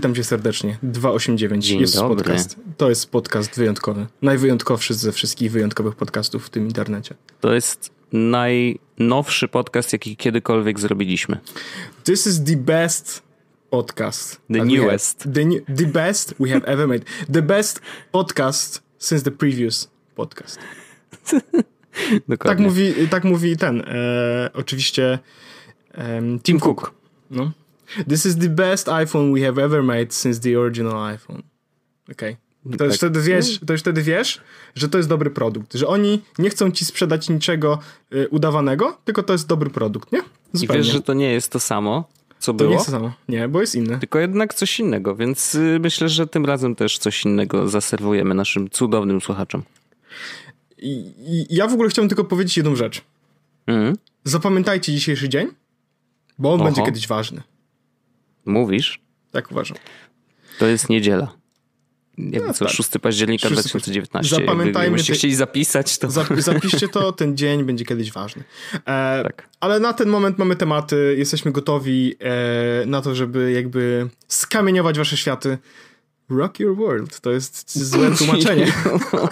Witam cię serdecznie. 289 Dzień jest dobry. podcast. To jest podcast wyjątkowy. Najwyjątkowszy ze wszystkich wyjątkowych podcastów w tym internecie. To jest najnowszy podcast, jaki kiedykolwiek zrobiliśmy. This is the best podcast. The newest. have. The, the best we have ever made. The best podcast since the previous podcast. Tak mówi, tak mówi ten, e, oczywiście em, Tim Cook. No. This is the best iPhone we have ever made since the original iPhone. Okej. To, już Tak. wtedy wiesz, to już wtedy wiesz, że to jest dobry produkt. Że oni nie chcą ci sprzedać niczego y, udawanego, tylko to jest dobry produkt, nie? I Zupełnie. wiesz, że to nie jest to samo, co to było, nie jest to samo. Nie, bo jest inne. tylko jednak coś innego, więc y, myślę, że tym razem też coś innego zaserwujemy naszym cudownym słuchaczom. I, I ja w ogóle chciałbym tylko powiedzieć jedną rzecz. Mhm. Zapamiętajcie dzisiejszy dzień, bo on Oho. będzie kiedyś ważny. Mówisz? Tak uważam. To jest niedziela. Jakby No co, tak. 6 października 6 2019. Zapamiętajmy Jakby, jakbyście te- chcieli zapisać, to... Zap- zapiszcie to, ten dzień będzie kiedyś ważny. E, Tak. Ale na ten moment mamy tematy, jesteśmy gotowi e, na to, żeby jakby skamieniować wasze światy. Rock your world. To jest złe tłumaczenie.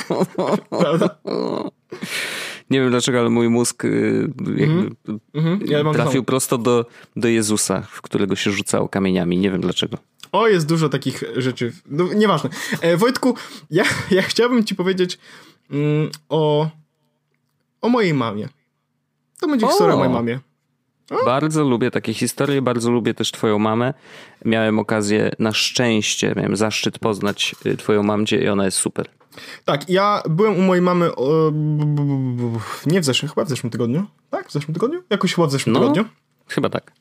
Prawda? Nie wiem dlaczego, ale mój mózg y, jakby. Ja mam trafił prosto do, do Jezusa, w którego się rzucało kamieniami. Nie wiem dlaczego. O, jest dużo takich rzeczy. No, nieważne. E, Wojtku, ja, ja chciałbym ci powiedzieć mm, o, o mojej mamie. To będzie O! historia o mojej mamie. Bardzo lubię takie historie, bardzo lubię też twoją mamę. Miałem okazję, na szczęście, miałem zaszczyt poznać y, twoją mamcie i ona jest super. Tak, ja byłem u mojej mamy o, nie w zeszłym, chyba w zeszłym tygodniu. Tak, w zeszłym tygodniu? Jakoś chyba w zeszłym No. tygodniu. Chyba tak.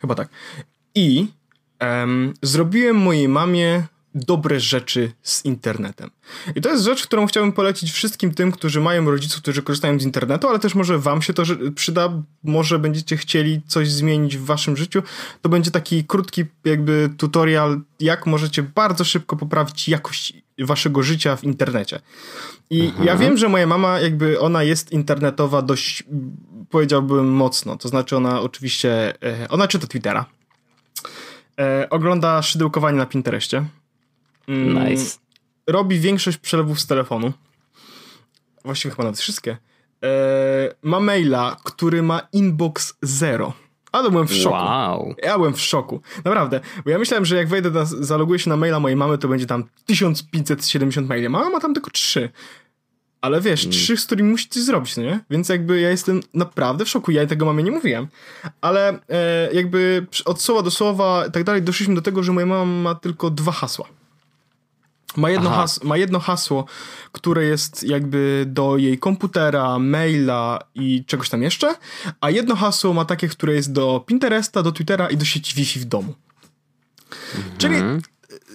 Chyba tak. I em, zrobiłem mojej mamie dobre rzeczy z internetem. I to jest rzecz, którą chciałbym polecić wszystkim tym, którzy mają rodziców, którzy korzystają z internetu, ale też może wam się to przyda, może będziecie chcieli coś zmienić w waszym życiu. To będzie taki krótki jakby tutorial, jak możecie bardzo szybko poprawić jakość waszego życia w internecie. I ja wiem, że moja mama jakby ona jest internetowa dość powiedziałbym mocno. To znaczy ona oczywiście e, ona czyta Twittera. E, ogląda szydełkowanie na Pinterestie. Mm, Nice. Robi większość przelewów z telefonu. Właściwie chyba nawet wszystkie. E, ma maila, który ma inbox zero. Ale byłem w szoku. Wow. Ja byłem w szoku. Naprawdę. Bo ja myślałem, że jak wejdę, na, zaloguję się na maila mojej mamy, to będzie tam 1570 maili. Mama ma tam tylko 3. Ale wiesz, trzy, z którymi musi coś zrobić, no nie? Więc jakby ja jestem naprawdę w szoku. Ja tego mamie nie mówiłem. Ale e, jakby od słowa do słowa i tak dalej doszliśmy do tego, że moja mama ma tylko dwa hasła. Ma jedno, has, ma jedno hasło, które jest jakby do jej komputera, maila i czegoś tam jeszcze, a jedno hasło ma takie, które jest do Pinteresta, do Twittera i do sieci Wi-Fi w domu. Czyli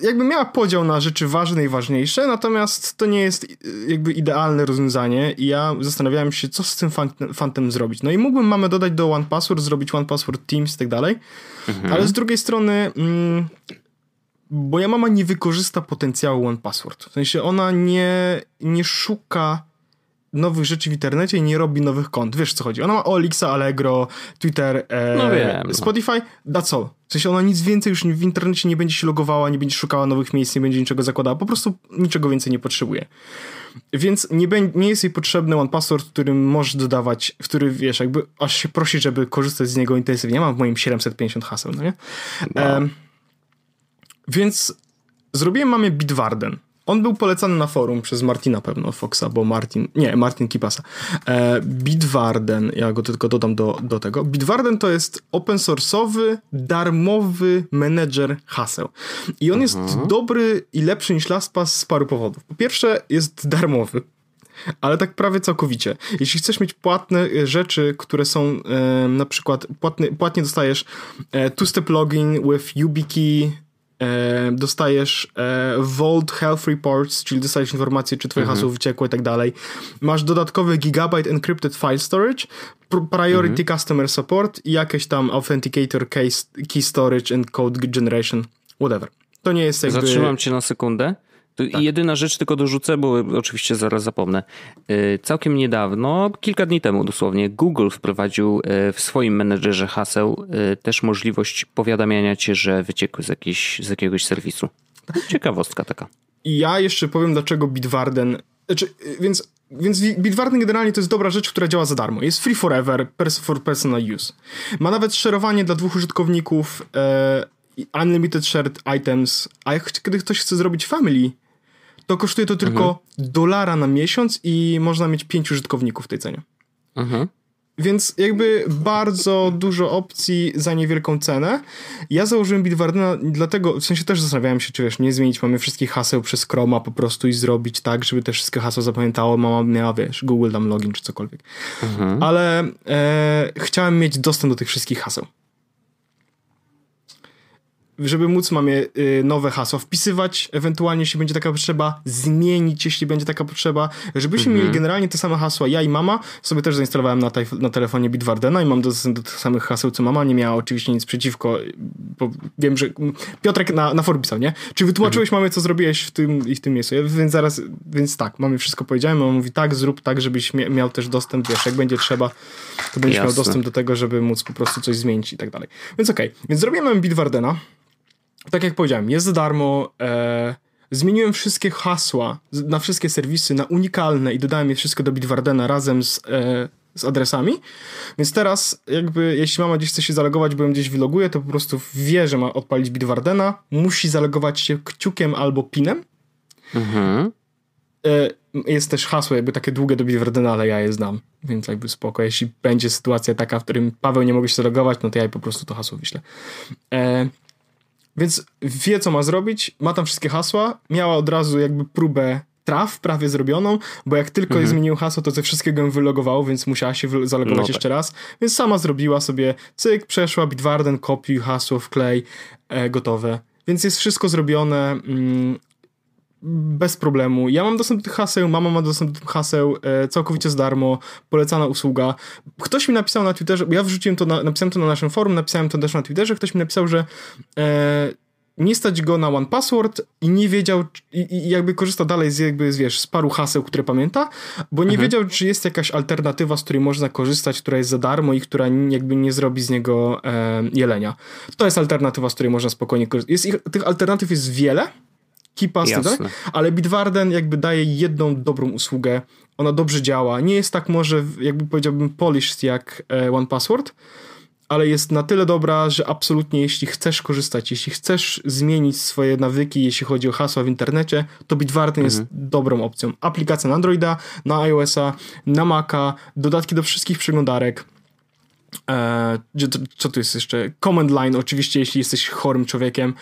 jakby miała podział na rzeczy ważne i ważniejsze, natomiast to nie jest y, jakby idealne rozwiązanie i ja zastanawiałem się, co z tym fan- fantem zrobić. No i mógłbym mamę dodać do One Password, zrobić One Password Teams i tak dalej, ale z drugiej strony mm, moja mama nie wykorzysta potencjału One Password. W sensie ona nie, nie szuka nowych rzeczy w internecie i nie robi nowych kont. Wiesz co chodzi? Ona ma Olixa, Allegro, Twitter, e, No wiem, no. Spotify, that's all. W sensie ona nic więcej już w internecie nie będzie się logowała, nie będzie szukała nowych miejsc, nie będzie niczego zakładała, po prostu niczego więcej nie potrzebuje. Więc nie, bę- nie jest jej potrzebny one password, którym możesz dodawać, który wiesz, jakby aż się prosi, żeby korzystać z niego intensywnie. Ja mam w moim 750 haseł, no nie? Em, więc zrobiłem mamie Bitwarden. On był polecany na forum przez Martina pewno, Foxa, bo Martin, nie, Martin Kipasa. E, Bitwarden, ja go tylko dodam do, do tego. Bitwarden to jest open source'owy, darmowy menedżer haseł. I on jest dobry i lepszy niż LastPass z paru powodów. Po pierwsze, jest darmowy. Ale tak prawie całkowicie. Jeśli chcesz mieć płatne e, rzeczy, które są e, na przykład płatny, płatnie dostajesz e, two-step login with YubiKey, dostajesz e, Vault Health Reports, czyli dostajesz informacje, czy twoje hasło wyciekło i tak dalej. Masz dodatkowy gigabyte encrypted file storage, pr- priority customer support i jakieś tam authenticator case, key storage and code generation, whatever. To nie jest jakby... Zatrzymam cię na sekundę. Tak. Jedyna rzecz tylko dorzucę, bo oczywiście zaraz zapomnę. Y, całkiem niedawno, kilka dni temu dosłownie, Google wprowadził y, w swoim menedżerze haseł y, też możliwość powiadamiania cię, że wyciekły z, jakiejś, z jakiegoś serwisu. Ciekawostka taka. Ja jeszcze powiem, dlaczego Bitwarden. Znaczy, więc, więc Bitwarden generalnie to jest dobra rzecz, która działa za darmo. Jest free forever, for personal use. Ma nawet szerowanie dla dwóch użytkowników, e, unlimited shared items, a jak, kiedy ktoś chce zrobić family, to kosztuje to tylko mhm. dolara na miesiąc i można mieć pięć użytkowników w tej cenie. Mhm. Więc jakby bardzo dużo opcji za niewielką cenę. Ja założyłem Bitwardena dlatego, w sensie też zastanawiałem się, czy wiesz, nie zmienić mamy wszystkich haseł przez Chroma po prostu i zrobić tak, żeby te wszystkie hasła zapamiętało, mama miała, wiesz, Google tam login czy cokolwiek. Mhm. Ale e, chciałem mieć dostęp do tych wszystkich haseł żeby móc mamy nowe hasła wpisywać, ewentualnie jeśli będzie taka potrzeba, zmienić, jeśli będzie taka potrzeba, żebyśmy mhm. mieli generalnie te same hasła. Ja i mama sobie też zainstalowałem na, na telefonie Bitwardena i mam dostęp do tych samych haseł, co mama. Nie miała oczywiście nic przeciwko, bo wiem, że Piotrek na, na forum pisał, nie? Czy wytłumaczyłeś mhm. mamy, co zrobiłeś w tym i w tym miejscu? Więc zaraz, więc tak, mamy wszystko powiedziałem, mama mówi tak, zrób tak, żebyś miał też dostęp, wiesz, jak będzie trzeba, to będziesz Jasne. miał dostęp do tego, żeby móc po prostu coś zmienić i tak dalej. Więc okej, okay. więc zrobiłem Bitwardena, tak jak powiedziałem, jest za darmo. E, zmieniłem wszystkie hasła na wszystkie serwisy na unikalne i dodałem je wszystko do Bitwardena razem z, e, z adresami. Więc teraz, jakby, jeśli mama gdzieś chce się zalogować, bo ją gdzieś wyloguje, to po prostu wie, że ma odpalić Bitwardena, musi zalogować się kciukiem albo pinem. Mhm. E, jest też hasło jakby takie długie do Bitwardena, ale ja je znam, więc jakby spoko. Jeśli będzie sytuacja taka, w którym Paweł nie mogę się zalogować, no to ja po prostu to hasło wyślę. E, więc wie, co ma zrobić, ma tam wszystkie hasła, miała od razu jakby próbę traf prawie zrobioną, bo jak tylko mhm. zmienił hasło, to ze wszystkiego ją wylogowało, więc musiała się zalogować no jeszcze tak. raz. Więc sama zrobiła sobie cyk, przeszła, Bitwarden, kopiuj, hasło, wklej, e, gotowe. Więc jest wszystko zrobione. Mm, bez problemu. Ja mam dostęp do tych haseł, mama ma dostęp do tych haseł, e, całkowicie za darmo, polecana usługa. Ktoś mi napisał na Twitterze, ja wrzuciłem to, na, napisałem to na naszym forum, napisałem to też na Twitterze, ktoś mi napisał, że e, nie stać go na one password i nie wiedział, i, i jakby korzysta dalej z jakby, wiesz, z paru haseł, które pamięta, bo nie mhm. wiedział, czy jest jakaś alternatywa, z której można korzystać, która jest za darmo i która jakby nie zrobi z niego e, jelenia. To jest alternatywa, z której można spokojnie korzystać. Jest ich, tych alternatyw jest wiele, KeePass, tak? Ale Bitwarden jakby daje jedną dobrą usługę, ona dobrze działa, nie jest tak może jakby powiedziałbym polished jak e, One Password, ale jest na tyle dobra, że absolutnie jeśli chcesz korzystać, jeśli chcesz zmienić swoje nawyki, jeśli chodzi o hasła w internecie, to Bitwarden mhm. jest dobrą opcją. Aplikacja na Androida, na iOS-a, na Maca, dodatki do wszystkich przeglądarek, E, co tu jest jeszcze? Command line, oczywiście, jeśli jesteś chorym człowiekiem.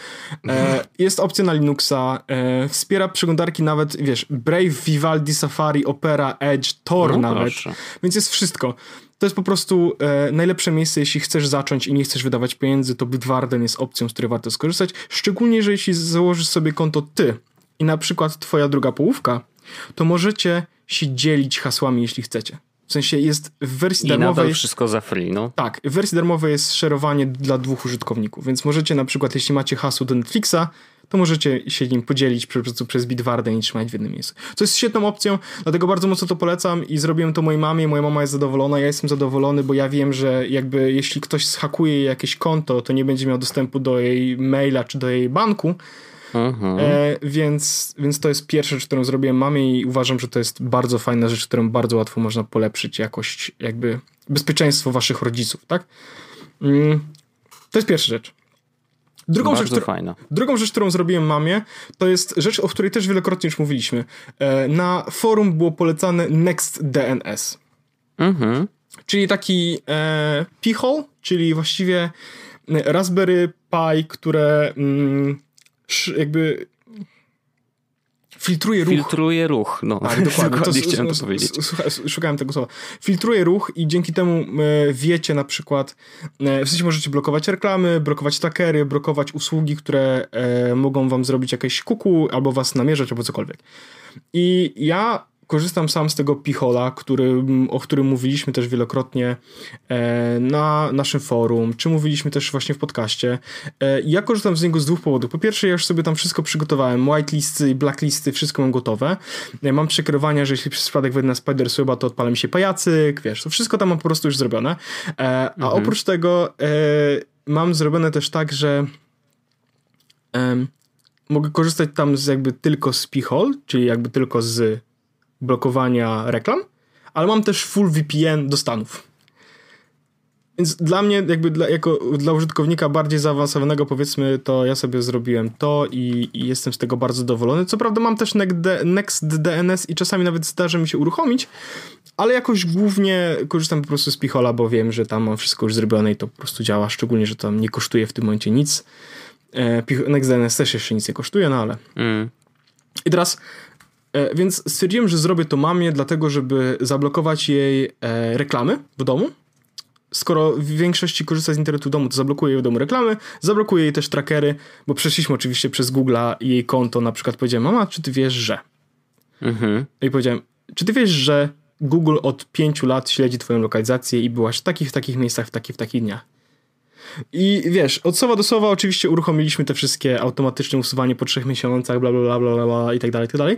E, jest opcja na Linuxa. E, wspiera przeglądarki nawet, wiesz, Brave, Vivaldi, Safari, Opera, Edge, Tor no, nawet. Proszę. Więc jest wszystko. To jest po prostu e, najlepsze miejsce, jeśli chcesz zacząć i nie chcesz wydawać pieniędzy, to Bitwarden jest opcją, z której warto skorzystać. Szczególnie, że jeśli założysz sobie konto ty i na przykład twoja druga połówka, to możecie się dzielić hasłami, jeśli chcecie. W sensie jest w wersji I darmowej. I wszystko za free, no. Tak, w wersji darmowej jest szerowanie dla dwóch użytkowników, więc możecie na przykład, jeśli macie hasło do Netflixa, to możecie się nim podzielić po prostu przez Bitwarden i trzymać w jednym miejscu. Co jest świetną opcją, dlatego bardzo mocno to polecam i zrobiłem to mojej mamie, moja mama jest zadowolona, ja jestem zadowolony, bo ja wiem, że jakby jeśli ktoś zhakuje jakieś konto, to nie będzie miał dostępu do jej maila czy do jej banku. E, więc, więc to jest pierwsza rzecz, którą zrobiłem mamie i uważam, że to jest bardzo fajna rzecz, którą bardzo łatwo można polepszyć jakość, jakby bezpieczeństwo waszych rodziców, tak? Mm, to jest pierwsza rzecz. Drugą rzecz, fajna. drugą rzecz, którą zrobiłem mamie, to jest rzecz, o której też wielokrotnie już mówiliśmy. E, na forum było polecane NextDNS. Mhm. Czyli taki e, pichol, czyli właściwie Raspberry Pi, które mm, jakby filtruje ruch. Filtruje ruch, no. Tak, dokładnie. dokładnie to, chciałem to powiedzieć. Szukałem tego słowa. Filtruje ruch i dzięki temu e, wiecie na przykład, e, w sensie możecie blokować reklamy, blokować trackery, blokować usługi, które e, mogą wam zrobić jakieś kuku, albo was namierzać, albo cokolwiek. I ja korzystam sam z tego Pichola, który, o którym mówiliśmy też wielokrotnie e, na naszym forum, czy mówiliśmy też właśnie w podcaście. E, ja korzystam z niego z dwóch powodów. Po pierwsze, ja już sobie tam wszystko przygotowałem, whitelisty i blacklisty, wszystko mam gotowe. Mam przekierowania, że jeśli przez przypadek wejdę na Spider to odpala mi się pajacyk, wiesz, to wszystko tam mam po prostu już zrobione. A mhm. oprócz tego mam zrobione też tak, że mogę korzystać tam z jakby tylko z Pichol, czyli jakby tylko z blokowania reklam, ale mam też full VPN do Stanów. Więc dla mnie, jakby dla, jako dla użytkownika bardziej zaawansowanego, powiedzmy, to ja sobie zrobiłem to i, i jestem z tego bardzo zadowolony. Co prawda mam też NextDNS i czasami nawet zdarzy mi się uruchomić, ale jakoś głównie korzystam po prostu z Pichola, bo wiem, że tam mam wszystko już zrobione i to po prostu działa, szczególnie, że tam nie kosztuje w tym momencie nic. E, NextDNS też jeszcze nic nie kosztuje, no ale... Mm. I teraz więc stwierdziłem, że zrobię to mamie, dlatego żeby zablokować jej e, reklamy w domu. Skoro w większości korzysta z internetu w domu, to zablokuję jej w domu reklamy, zablokuję jej też trackery, bo przeszliśmy oczywiście przez Google'a jej konto, na przykład powiedziałem, mama, czy ty wiesz, że? Mhm. I powiedziałem, czy ty wiesz, że Google od pięciu lat śledzi twoją lokalizację i byłaś w takich, w takich miejscach, w takich, w takich dniach. I wiesz, od słowa do słowa oczywiście uruchomiliśmy te wszystkie automatyczne usuwanie po trzech miesiącach, bla bla bla bla, bla i tak dalej, i tak dalej.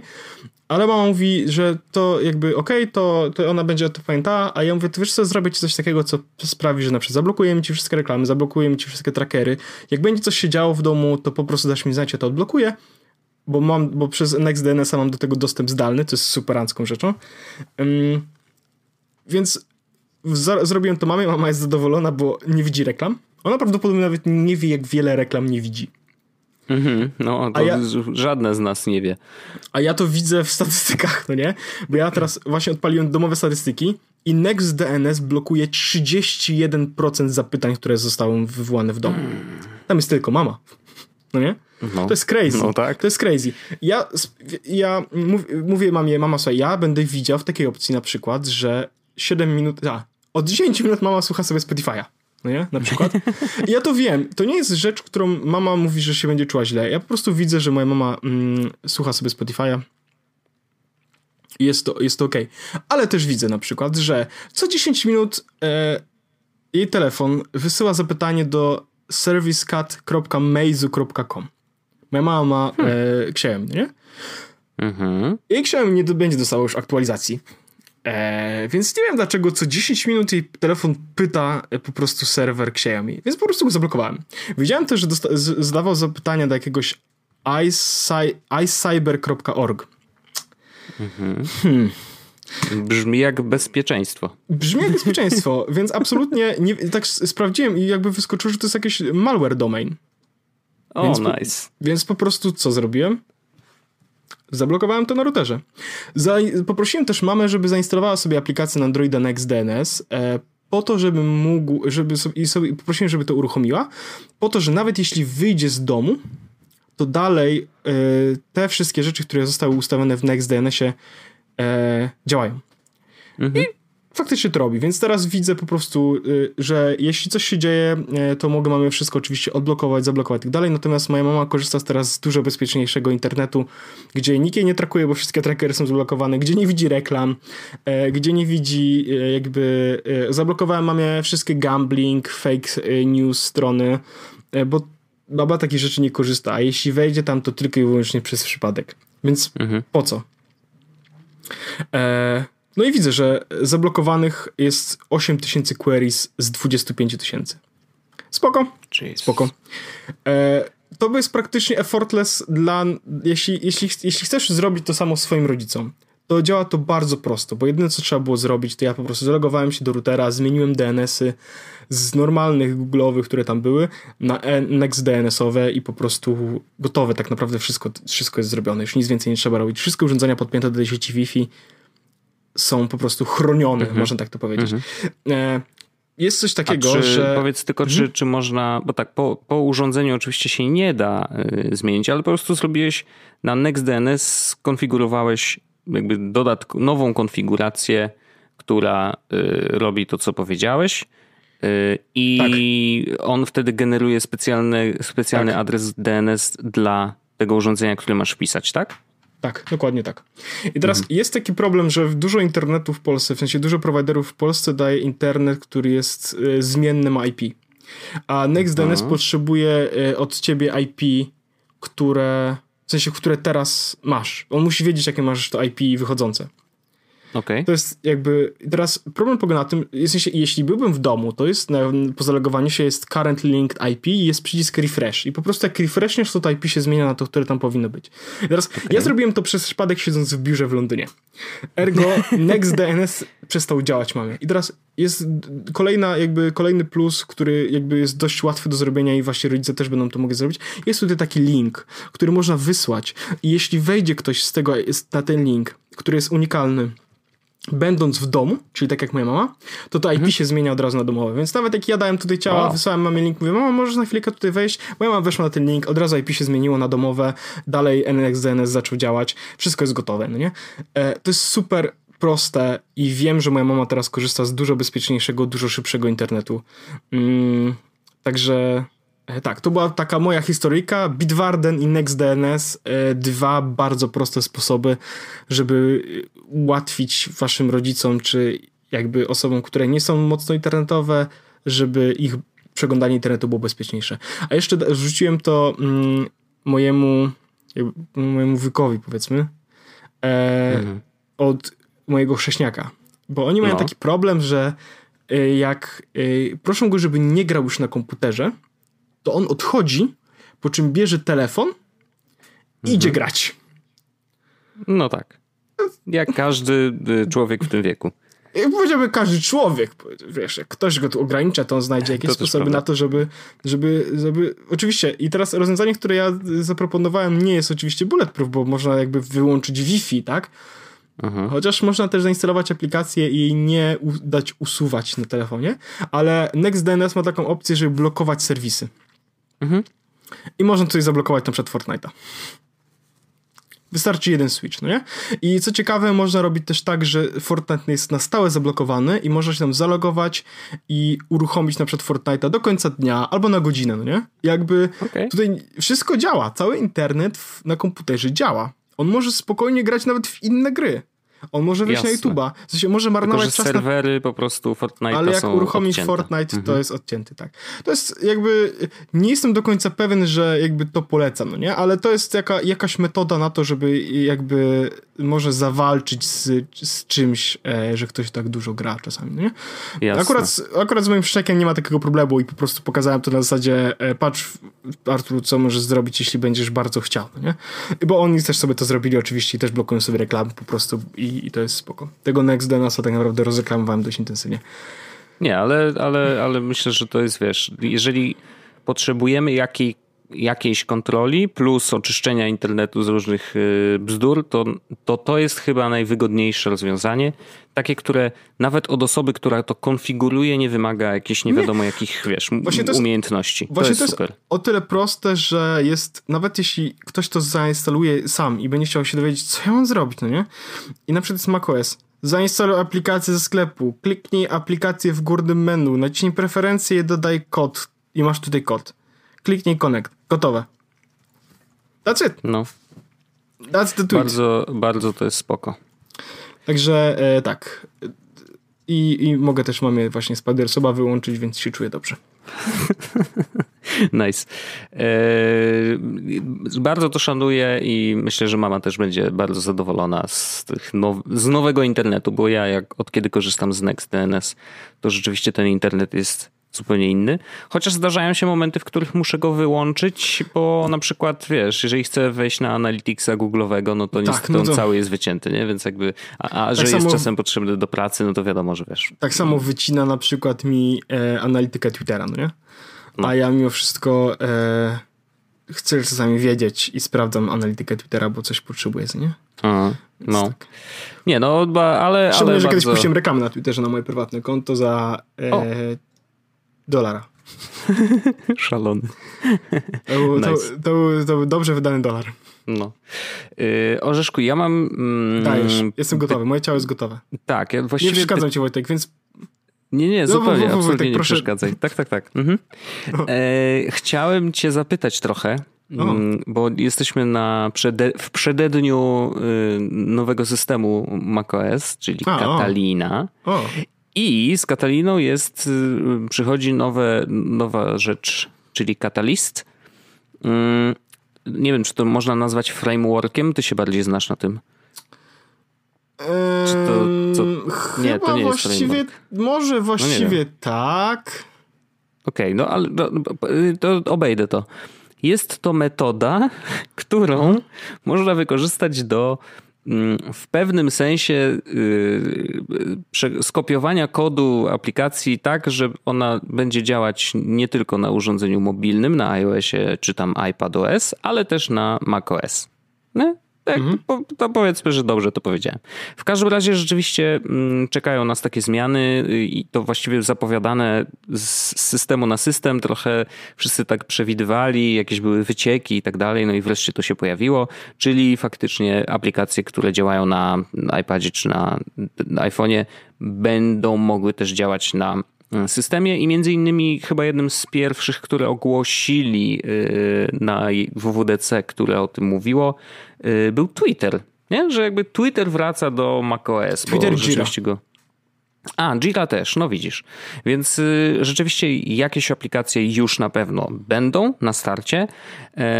Ale mama mówi, że to jakby okej, okay, to, to ona będzie to pamiętała, a ja mówię, to wiesz co, zrobię ci coś takiego, co sprawi, że na przykład zablokujemy ci wszystkie reklamy, zablokujemy ci wszystkie trackery. Jak będzie coś się działo w domu, to po prostu dasz mi znać, ja to odblokuję, bo mam, bo przez NextDNS mam do tego dostęp zdalny, to jest superancką rzeczą. Um, więc zrobiłem to mamie, mama jest zadowolona, bo nie widzi reklam ona prawdopodobnie nawet nie wie, jak wiele reklam nie widzi. Mhm, no, to ja, żadne z nas nie wie. A ja to widzę w statystykach, no nie? Bo ja teraz właśnie odpaliłem domowe statystyki i NextDNS blokuje 31% zapytań, które zostały wywołane w domu. Tam jest tylko mama. No nie? No, to jest crazy. No tak. To jest crazy. Ja, ja mówię mamie, mama słuchaj, ja będę widział w takiej opcji na przykład, że 7 minut, a, od 10 minut mama słucha sobie Spotify'a no nie? Na przykład. I ja to wiem. To nie jest rzecz, którą mama mówi, że się będzie czuła źle. Ja po prostu widzę, że moja mama mm, słucha sobie Spotify'a. Jest to, jest to ok. Ale też widzę na przykład, że co 10 minut e, jej telefon wysyła zapytanie do servicecat.meizu.com. Moja mama ma e, hmm. Xiaomi, nie? Mhm. Jej Xiaomi nie będzie dostało już aktualizacji. Eee, więc nie wiem dlaczego co 10 minut jej telefon pyta e, po prostu serwer Xiaomi, więc po prostu go zablokowałem. Widziałem też, że zadawał zapytania do jakiegoś icyber.org. Mhm. Hmm. Brzmi jak bezpieczeństwo. Brzmi jak bezpieczeństwo, więc absolutnie nie, tak sprawdziłem i jakby wyskoczyło, że to jest jakiś malware domain. O, więc nice. Po, więc po prostu co zrobiłem? Zablokowałem to na routerze. Poprosiłem też mamę, żeby zainstalowała sobie aplikację na Androida NextDNS e, po to, żeby mógł, żeby sobie, i sobie, poprosiłem, żeby to uruchomiła, po to, że nawet jeśli wyjdzie z domu, to dalej e, te wszystkie rzeczy, które zostały ustawione w NextDNS-ie e, działają. Mhm. I faktycznie to robi, więc teraz widzę po prostu, y, że jeśli coś się dzieje, y, to mogę mamy wszystko oczywiście odblokować, zablokować i tak dalej, natomiast moja mama korzysta teraz z dużo bezpieczniejszego internetu, gdzie nikt jej nie trakuje, bo wszystkie trackery są zablokowane, gdzie nie widzi reklam, y, gdzie nie widzi jakby, zablokowałem mamie wszystkie gambling, fake news strony, bo baba takich rzeczy nie korzysta, a jeśli wejdzie tam, to tylko i wyłącznie przez przypadek. Więc mhm. po co? E, no i widzę, że zablokowanych jest 8000 queries z 25 tysięcy. Spoko. Jeez. Spoko. E, to jest praktycznie effortless dla, jeśli, jeśli, jeśli chcesz zrobić to samo swoim rodzicom, to działa to bardzo prosto, bo jedyne co trzeba było zrobić, to ja po prostu zalogowałem się do routera, zmieniłem DNS-y z normalnych Google'owych, które tam były, na next DNS-owe i po prostu gotowe, tak naprawdę wszystko, wszystko jest zrobione, już nic więcej nie trzeba robić. Wszystkie urządzenia podpięte do sieci Wi-Fi są po prostu chronione, mm -hmm. można tak to powiedzieć. Mm -hmm. Jest coś takiego, czy, że. Powiedz tylko, czy, mhm. czy można. Bo tak, po, po urządzeniu oczywiście się nie da y, zmienić, ale po prostu zrobiłeś na NextDNS, skonfigurowałeś jakby dodatk nową konfigurację, która y, robi to, co powiedziałeś. Y, I tak. on wtedy generuje specjalny, specjalny tak. adres DNS dla tego urządzenia, które masz wpisać, tak? Tak, dokładnie tak. I teraz mhm. jest taki problem, że dużo internetu w Polsce, w sensie dużo prowajderów w Polsce daje internet, który jest y, zmiennym IP. A NextDNS mhm. potrzebuje y, od ciebie IP, które, w sensie, które teraz masz. On musi wiedzieć, jakie masz to IP wychodzące. Okay. To jest jakby. Teraz problem polega na tym, w sensie, jeśli byłbym w domu, to jest na, po zalegowaniu się jest current linked IP i jest przycisk refresh. I po prostu jak refreshniesz, to to IP się zmienia na to, które tam powinno być. I teraz okay. ja zrobiłem to przez przypadek siedząc w biurze w Londynie. Ergo NextDNS przestał działać mamy. I teraz jest kolejna, jakby kolejny plus, który jakby jest dość łatwy do zrobienia i właśnie rodzice też będą to mogli zrobić. Jest tutaj taki link, który można wysłać i jeśli wejdzie ktoś z tego na ten link, który jest unikalny, będąc w domu, czyli tak jak moja mama, to to IP mhm. się zmienia od razu na domowe. Więc nawet jak ja dałem tutaj ciała, wow. wysłałem mamie link, mówię, mama, możesz na chwilkę tutaj wejść? Moja mama weszła na ten link, od razu IP się zmieniło na domowe, dalej NXDNS zaczął działać, wszystko jest gotowe, no nie? E, to jest super proste i wiem, że moja mama teraz korzysta z dużo bezpieczniejszego, dużo szybszego internetu. Mm, także tak, to była taka moja historyjka. Bitwarden i NextDNS, e, dwa bardzo proste sposoby, żeby ułatwić waszym rodzicom, czy jakby osobom, które nie są mocno internetowe, żeby ich przeglądanie internetu było bezpieczniejsze. A jeszcze wrzuciłem to mm, mojemu mojemu wykowi, powiedzmy, e, mhm. od mojego chrześniaka. Bo oni mają no. taki problem, że e, jak e, proszą go, żeby nie grał już na komputerze, to on odchodzi, po czym bierze telefon i mhm. idzie grać. No tak. Jak każdy y, człowiek w tym wieku. Jak powiedziałbym każdy człowiek, wiesz, jak ktoś go tu ogranicza, to on znajdzie jakieś to sposoby na to, żeby, żeby, żeby... Oczywiście, i teraz rozwiązanie, które ja zaproponowałem nie jest oczywiście bulletproof, bo można jakby wyłączyć Wi-Fi, tak? Mhm. Chociaż można też zainstalować aplikację i jej nie dać usuwać na telefonie, ale NextDNS ma taką opcję, żeby blokować serwisy. Mhm. I można coś zablokować na przykład Fortnite'a. Wystarczy jeden switch, no nie? I co ciekawe, można robić też tak, że Fortnite jest na stałe zablokowany i można się tam zalogować i uruchomić na przykład Fortnite'a do końca dnia albo na godzinę, no nie? Jakby okay. tutaj wszystko działa, cały internet na komputerze działa. On może spokojnie grać nawet w inne gry. On może wyjść Jasne. na YouTube'a. W sensie może marnować Tylko, czas serwery na... po prostu Fortnite Ale jak uruchomić odcięte. Fortnite, mhm. to jest odcięty, tak. To jest jakby... Nie jestem do końca pewien, że jakby to polecam, no nie? Ale to jest jaka, jakaś metoda na to, żeby jakby może zawalczyć z, z czymś, e, że ktoś tak dużo gra czasami, no nie? Jasne. Akurat, akurat z moim szczekiem nie ma takiego problemu i po prostu pokazałem to na zasadzie e, patrz Artur, co możesz zrobić, jeśli będziesz bardzo chciał, no nie? Bo oni też sobie to zrobili oczywiście i też blokują sobie reklamy po prostu i i, to jest spoko. Tego Next Denasa tak naprawdę rozreklamowałem dość intensywnie. Nie, ale, ale, ale myślę, że to jest, wiesz, jeżeli potrzebujemy jakiej, jakiejś kontroli plus oczyszczenia internetu z różnych y, bzdur, to, to to jest chyba najwygodniejsze rozwiązanie. Takie, które nawet od osoby, która to konfiguruje, nie wymaga jakichś nie wiadomo nie. jakich, wiesz, właśnie jest, umiejętności. Właśnie to jest, to jest o tyle proste, że jest, nawet jeśli ktoś to zainstaluje sam i będzie chciał się dowiedzieć, co ja mam zrobić, no nie? I na przykład jest macOS. Zainstaluj aplikację ze sklepu, kliknij aplikację w górnym menu, naciśnij preferencje i dodaj kod i masz tutaj kod. Kliknij connect. Gotowe. That's it. No. That's the tweet. Bardzo, bardzo to jest spoko. Także e, tak. I, I mogę też mamie właśnie Spider-Soba wyłączyć, więc się czuję dobrze. nice. Eee, bardzo to szanuję i myślę, że mama też będzie bardzo zadowolona z, tych now, z nowego internetu, bo ja jak od kiedy korzystam z NextDNS, to rzeczywiście ten internet jest zupełnie inny. Chociaż zdarzają się momenty, w których muszę go wyłączyć, bo na przykład, wiesz, jeżeli chcę wejść na Analyticsa Google'owego, no to tak, niestety no to... on cały jest wycięty, nie? Więc jakby, a, a tak że samo... jest czasem potrzebny do pracy, no to wiadomo, że wiesz. Tak samo wycina na przykład mi e, analitykę Twittera, no nie? No. A ja mimo wszystko e, chcę czasami wiedzieć i sprawdzam analitykę Twittera, bo coś potrzebuję, nie? Aha, no. Tak. Nie, no, ale... Szczególnie, ale że bardzo... kiedyś puściłem reklamę na Twitterze na moje prywatne konto za... E, dolara. Szalony. To był, nice. to, to, był, to był dobrze wydany dolar. No. Yy, Orzeszku, ja mam... Mm, Dajesz, jestem gotowy, moje ciało jest gotowe. Tak, ja właściwie... Nie przeszkadzam ci Wojtek, więc... Nie, nie, zupełnie, no, absolutnie Wojtek, nie proszę. przeszkadzaj. Tak, tak, tak. Mhm. No. E, chciałem cię zapytać trochę, Mm, bo jesteśmy na przede, w przededniu y, nowego systemu macOS, czyli A, Catalina. O. O. I z Kataliną jest, y, przychodzi nowe, nowa rzecz, czyli Catalyst. Mm, nie wiem, czy to można nazwać frameworkiem. Ty się bardziej znasz na tym. Czy to, co? Nie, to nie właściwie, jest framework. Może no właściwie no tak. Okej, okay, no ale to, to obejdę to. Jest to metoda, którą można wykorzystać do w pewnym sensie skopiowania kodu aplikacji tak, że ona będzie działać nie tylko na urządzeniu mobilnym, na iOSie czy tam iPadOS, ale też na macOS. Tak, mhm. to powiedzmy, że dobrze to powiedziałem. W każdym razie rzeczywiście mm, czekają nas takie zmiany i to właściwie zapowiadane z systemu na system. Trochę wszyscy tak przewidywali, jakieś były wycieki i tak dalej, no i wreszcie to się pojawiło, czyli faktycznie aplikacje, które działają na iPadzie czy na iPhone'ie będą mogły też działać na systemie i między innymi chyba jednym z pierwszych, które ogłosili y, na WWDC, które o tym mówiło, y, był Twitter. Nie? Że jakby Twitter wraca do macOS. Twitter bo rzeczywiście go a, Jira też, no widzisz. Więc y, rzeczywiście jakieś aplikacje już na pewno będą na starcie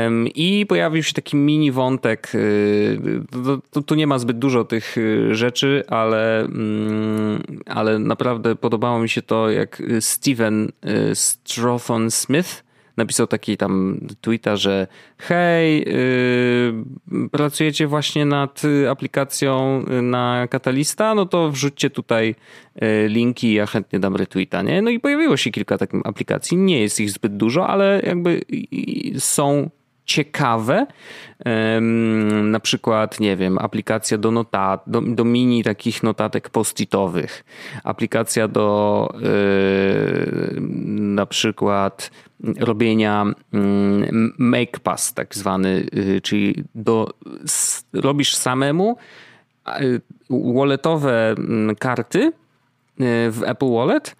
ym, i pojawił się taki mini wątek. Y, tu nie ma zbyt dużo tych y, rzeczy, ale, mm, ale naprawdę podobało mi się to, jak Steven y, Strawthon Smith napisał taki tam tweeta, że hej, yy, pracujecie właśnie nad aplikacją na Katalista, no to wrzućcie tutaj y, linki, ja chętnie dam retweeta, nie? No i pojawiło się kilka takich aplikacji, nie jest ich zbyt dużo, ale jakby są ciekawe. Na przykład, nie wiem, aplikacja do notat, do, do mini takich notatek postitowych, aplikacja do yy, na przykład robienia mm, make pass tak zwany, yy, czyli do, robisz samemu walletowe mm, karty yy, w Apple Wallet,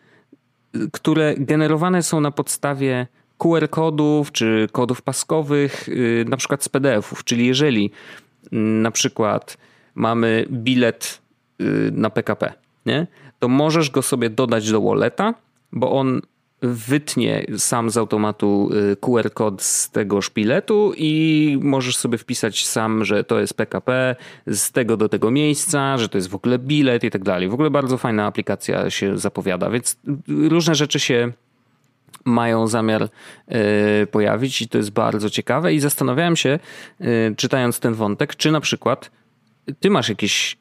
które generowane są na podstawie QR kodów czy kodów paskowych, y, na przykład z PDF-ów. Czyli jeżeli mm, na przykład mamy bilet y, na PKP, nie? to możesz go sobie dodać do walleta, bo on wytnie sam z automatu y, QR kod z tego szpiletu i możesz sobie wpisać sam, że to jest PKP z tego do tego miejsca, że to jest w ogóle bilet i tak dalej. W ogóle bardzo fajna aplikacja się zapowiada, więc różne rzeczy się mają zamiar e, pojawić i to jest bardzo ciekawe i zastanawiałem się, czytając ten wątek, czy na przykład ty masz jakieś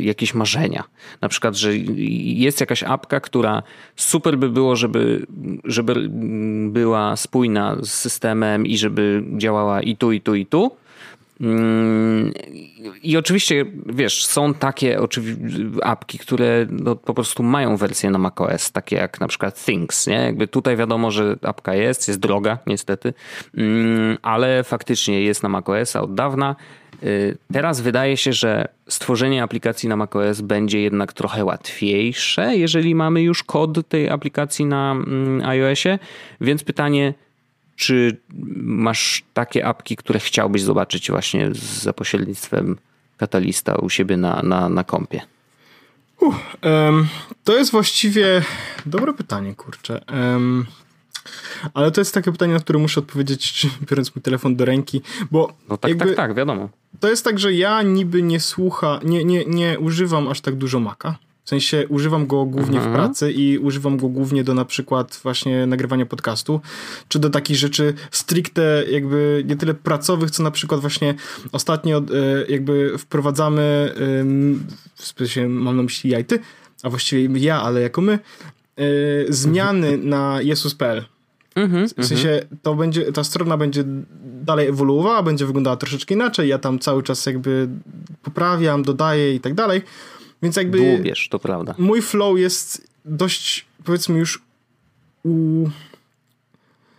jakieś marzenia. Na przykład, że jest jakaś apka, która super by było, żeby, żeby była spójna z systemem i żeby działała i tu, i tu, i tu, I oczywiście, wiesz, są takie apki, które no, po prostu mają wersję na macOS, takie jak na przykład Things, nie? Jakby tutaj wiadomo, że apka jest, jest droga niestety, mm, ale faktycznie jest na macOS od dawna. Y, teraz wydaje się, że stworzenie aplikacji na macOS będzie jednak trochę łatwiejsze, jeżeli mamy już kod tej aplikacji na mm, iOSie, więc pytanie, czy masz takie apki, które chciałbyś zobaczyć właśnie za pośrednictwem katalista u siebie na, na, na kompie? Uh, um, to jest właściwie dobre pytanie, kurczę. Um, ale to jest takie pytanie, na które muszę odpowiedzieć, biorąc mój telefon do ręki, bo. No tak, jakby, tak, tak, wiadomo. To jest tak, że ja niby nie słucha, nie, nie, nie używam aż tak dużo Maca. W sensie używam go głównie w mhm. pracy i używam go głównie do na przykład właśnie nagrywania podcastu, czy do takich rzeczy stricte jakby nie tyle pracowych, co na przykład właśnie ostatnio e, jakby wprowadzamy, w sensie mam na myśli jajty, a właściwie ja, ale jako my, e, zmiany na jesus.pl. Mhm, w sensie mhm. to będzie, ta strona będzie dalej ewoluowała, będzie wyglądała troszeczkę inaczej. Ja tam cały czas jakby poprawiam, dodaję i tak dalej. Więc jakby. Dłubiesz, to prawda. Mój flow jest dość, powiedzmy, już u.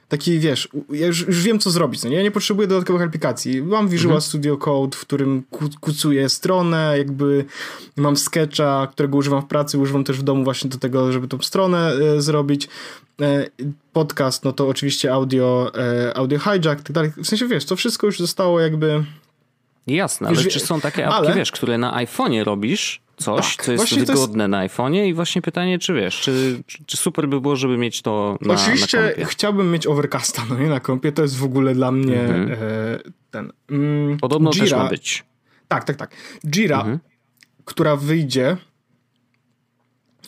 taki, wiesz, ja już, już wiem, co zrobić, no nie? Ja nie potrzebuję dodatkowych aplikacji. Mam Visual mhm. Studio Code, w którym kucuję stronę, jakby mam sketcha, którego używam w pracy, używam też w domu właśnie do tego, żeby tą stronę e, zrobić. E, podcast, no to oczywiście audio, e, audio hijack tak dalej. W sensie, wiesz, to wszystko już zostało jakby... Jasne, ale czy są takie apki, ale... wiesz, które na iPhone'ie robisz coś, tak, co jest wygodne jest... na iPhone'ie i właśnie pytanie, czy wiesz, czy, czy super by było, żeby mieć to na Oczywiście na kompie? chciałbym mieć Overcasta, no nie, na kompie, to jest w ogóle dla mnie mhm. e, ten... Mm, Podobno Gira, też ma być. Tak, tak, tak. Jira, mhm. która wyjdzie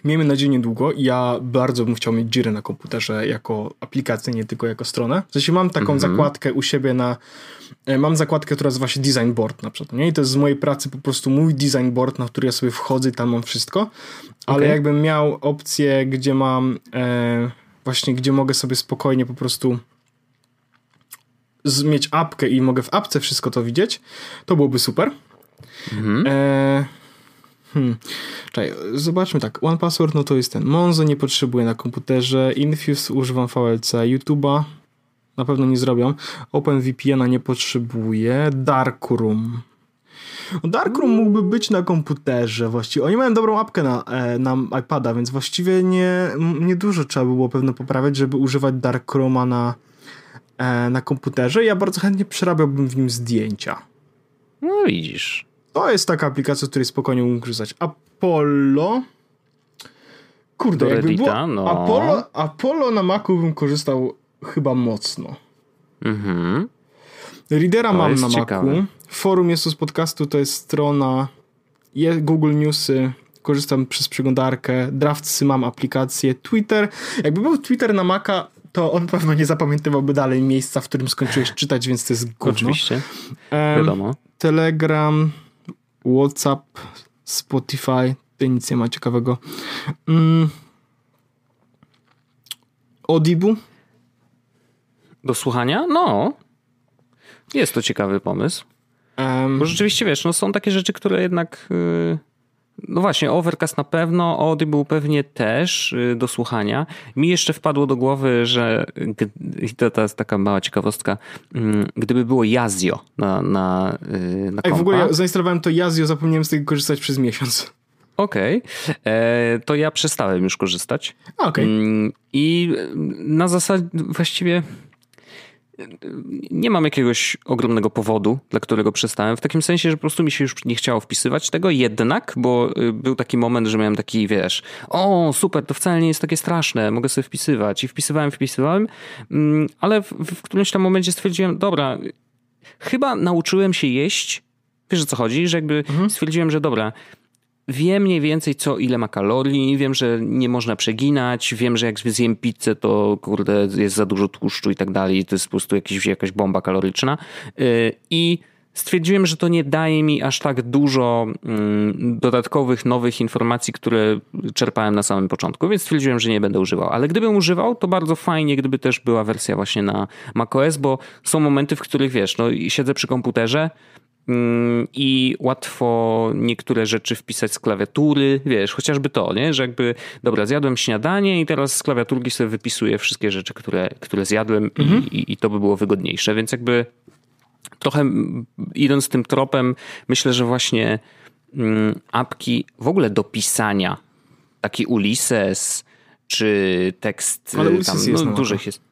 miejmy nadzieję niedługo i ja bardzo bym chciał mieć Jira na komputerze jako aplikację, nie tylko jako stronę. W sensie mam taką mhm. zakładkę u siebie na e, mam zakładkę, która nazywa się design board na przykład, nie? I to jest z mojej pracy po prostu mój design board, na który ja sobie wchodzę i tam mam wszystko, ale okay. jakbym miał opcję, gdzie mam e, właśnie, gdzie mogę sobie spokojnie po prostu mieć apkę i mogę w apce wszystko to widzieć, to byłoby super. Mhm. E, Hmm. Czekaj, zobaczmy tak. One Password no to jest ten. Monzo nie potrzebuję na komputerze. Infuse używam VLC. YouTube'a na pewno nie zrobią. OpenVPN-a nie potrzebuję. Darkroom. Darkroom mógłby być na komputerze właściwie. Oni mają dobrą apkę na, e, na iPada, więc właściwie nie, nie dużo trzeba było pewno poprawiać, żeby używać Darkrooma na, e, na komputerze. Ja bardzo chętnie przerabiałbym w nim zdjęcia. No widzisz. To jest taka aplikacja, której spokojnie mógł korzystać. Apollo. Kurde, jakby było... no. Apollo, Apollo na Macu bym korzystał chyba mocno. Mhm. Readera to mam na ciekawe. Macu. Forum jest z podcastu, to jest strona Google Newsy, korzystam przez przeglądarkę, Draftsy mam aplikację, Twitter. Jakby był Twitter na Maca, to on pewno nie zapamiętywałby dalej miejsca, w którym skończyłeś czytać, więc to jest gówno. Oczywiście, wiadomo. Telegram, WhatsApp, Spotify, tutaj nic nie ma ciekawego. Mm. Audible? Do słuchania? No. Jest to ciekawy pomysł. Um. Bo rzeczywiście, wiesz, no są takie rzeczy, które jednak... Yy no właśnie, Overcast na pewno, Audible pewnie też y, do słuchania. Mi jeszcze wpadło do głowy, że to, to jest taka mała ciekawostka, mm, gdyby było Yazio na, na, y, na kompa. w ogóle ja zainstalowałem to Yazio, zapomniałem z tego korzystać przez miesiąc. Okej, okay. E, to ja przestałem już korzystać. Okej. Okay. Mm, I na zasadzie właściwie nie mam jakiegoś ogromnego powodu, dla którego przestałem. W takim sensie, że po prostu mi się już nie chciało wpisywać tego, jednak, bo y, był taki moment, że miałem taki, wiesz, o super, to wcale nie jest takie straszne, mogę sobie wpisywać. I wpisywałem, wpisywałem, mm, ale w, w którymś tam momencie stwierdziłem, dobra, chyba nauczyłem się jeść. Wiesz o co chodzi? Że jakby mhm. stwierdziłem, że dobra, wiem mniej więcej co ile ma kalorii, wiem, że nie można przeginać, wiem, że jak zjem pizzę, to kurde jest za dużo tłuszczu i tak dalej, to jest po prostu jakiś, jakaś bomba kaloryczna y, i stwierdziłem, że to nie daje mi aż tak dużo mm, dodatkowych, nowych informacji, które czerpałem na samym początku, więc stwierdziłem, że nie będę używał. Ale gdybym używał, to bardzo fajnie, gdyby też była wersja właśnie na macOS, bo są momenty, w których wiesz, no siedzę przy komputerze, i łatwo niektóre rzeczy wpisać z klawiatury, wiesz, chociażby to, nie? że jakby, dobra, zjadłem śniadanie i teraz z klawiaturki sobie wypisuję wszystkie rzeczy, które, które zjadłem mhm. i, i to by było wygodniejsze, więc jakby trochę idąc tym tropem, myślę, że właśnie mm, apki w ogóle do pisania, taki Ulysses, czy tekst Ale tam, no, dużych jest.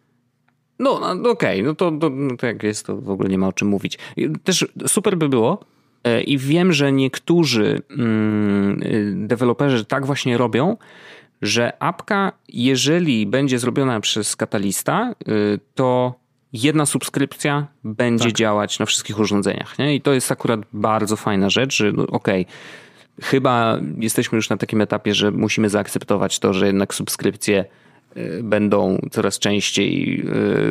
No, no okej, okay. no to, to, no to jak jest, to w ogóle nie ma o czym mówić. Też super by było, e, i wiem, że niektórzy mm, y, deweloperzy tak właśnie robią, że apka, jeżeli będzie zrobiona przez katalista, y, to jedna subskrypcja będzie tak. działać na wszystkich urządzeniach. Nie? I to jest akurat bardzo fajna rzecz, że no, okej, okay, chyba jesteśmy już na takim etapie, że musimy zaakceptować to, że jednak subskrypcje będą coraz częściej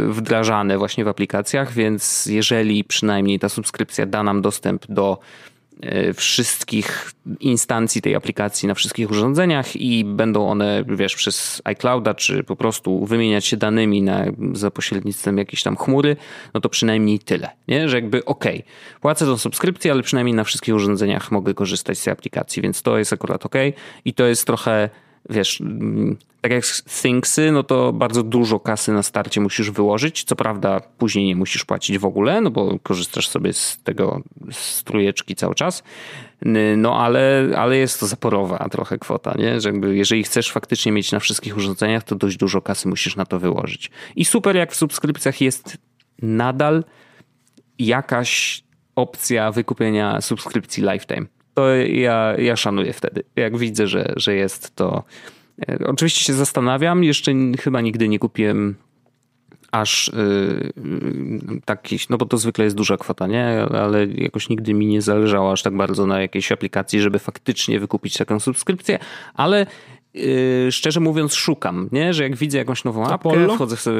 y, wdrażane właśnie w aplikacjach, więc jeżeli przynajmniej ta subskrypcja da nam dostęp do y, wszystkich instancji tej aplikacji na wszystkich urządzeniach i będą one, wiesz, przez iClouda, czy po prostu wymieniać się danymi na, za pośrednictwem jakiejś tam chmury, no to przynajmniej tyle, nie? Że jakby okej, okay, płacę tą subskrypcję, ale przynajmniej na wszystkich urządzeniach mogę korzystać z tej aplikacji, więc to jest akurat ok i to jest trochę wiesz, mm, tak jak Thingsy, no to bardzo dużo kasy na starcie musisz wyłożyć. Co prawda później nie musisz płacić w ogóle, no bo korzystasz sobie z tego strujeczki cały czas. No ale, ale jest to zaporowa trochę kwota, nie? Że jakby jeżeli chcesz faktycznie mieć na wszystkich urządzeniach, to dość dużo kasy musisz na to wyłożyć. I super jak w subskrypcjach jest nadal jakaś opcja wykupienia subskrypcji lifetime. To ja, ja szanuję wtedy. Jak widzę, że, że jest to. E, oczywiście się zastanawiam, jeszcze chyba nigdy nie kupiłem aż yy, taki, no bo to zwykle jest duża kwota, nie? Ale jakoś nigdy mi nie zależało aż tak bardzo na jakiejś aplikacji, żeby faktycznie wykupić taką subskrypcję, ale yy, szczerze mówiąc szukam, nie? Że jak widzę jakąś nową apkę, Apollo? wchodzę sobie...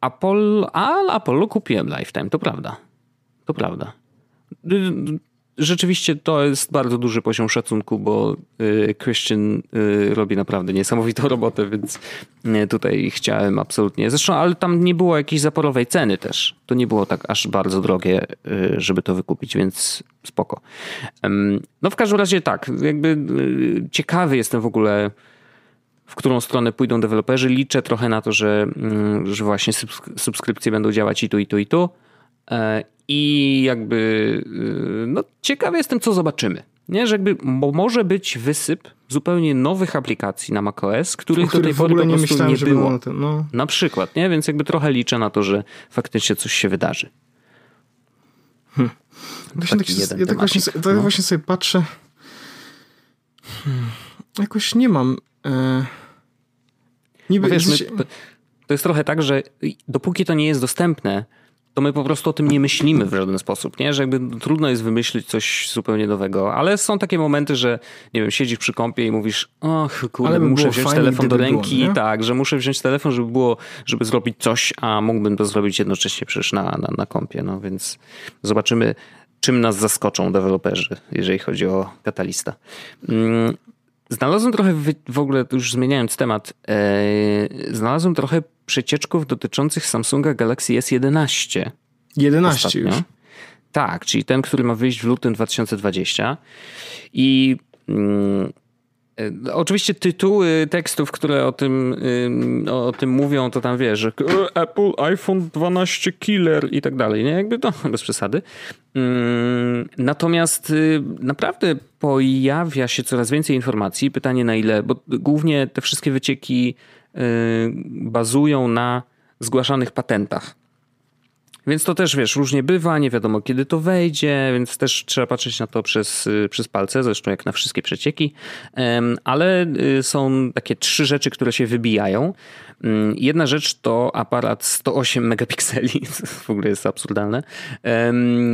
Apollo, a Apollo kupiłem Lifetime, to prawda. To prawda rzeczywiście to jest bardzo duży poziom szacunku, bo y, Christian y, robi naprawdę niesamowitą robotę, więc y, tutaj chciałem absolutnie. Zresztą, ale tam nie było jakiejś zaporowej ceny też. To nie było tak aż bardzo drogie, żeby to wykupić, więc spoko. No w każdym razie tak, jakby ciekawy jestem w ogóle w którą stronę pójdą deweloperzy. Liczę trochę na to, że, mm, że właśnie subskrypcje będą działać i tu, i tu, i tu. E, I jakby y, no, ciekawy jestem, co zobaczymy. Nie, że jakby może być wysyp zupełnie nowych aplikacji na macOS, których do tej pory po prostu nie, nie było. Na, tym, no. na przykład, nie? Więc jakby trochę liczę na to, że faktycznie coś się wydarzy. Hmm. Właśnie tak, ja tak, właśnie, tak no. właśnie sobie patrzę. Hmm. Jakoś nie mam. E... Niby, wiesz, my, to jest trochę tak, że dopóki to nie jest dostępne, to my po prostu o tym nie myślimy w żaden sposób, nie? Że jakby trudno jest wymyślić coś zupełnie nowego, ale są takie momenty, że nie wiem, siedzisz przy kąpie i mówisz, och kurde, by muszę wziąć fajnie, telefon do ręki, było, tak, że muszę wziąć telefon, żeby było, żeby zrobić coś, a mógłbym to zrobić jednocześnie przecież na, na, na kąpie, no więc zobaczymy, czym nas zaskoczą deweloperzy, jeżeli chodzi o katalista. Mm, znalazłem trochę, w ogóle już zmieniając temat, yy, znalazłem trochę przecieczków dotyczących Samsunga Galaxy S11. 11 ostatnio. już. Tak, czyli ten, który ma wyjść w lutym 2020. I mm, e, Oczywiście tytuły tekstów, które o tym, o tym mówią, to tam wiesz, że Apple iPhone 12 killer i tak dalej, nie? Jakby to bez przesady. Mm, natomiast y, naprawdę pojawia się coraz więcej informacji. Pytanie na ile, bo głównie te wszystkie wycieki bazują na zgłaszanych patentach. Więc to też wiesz, różnie bywa, nie wiadomo kiedy to wejdzie, więc też trzeba patrzeć na to przez, y, przez palce, zresztą jak na wszystkie przecieki. Ale y, są takie trzy rzeczy, które się wybijają. Mm, jedna rzecz to aparat 108 megapikseli, w ogóle jest absurdalne,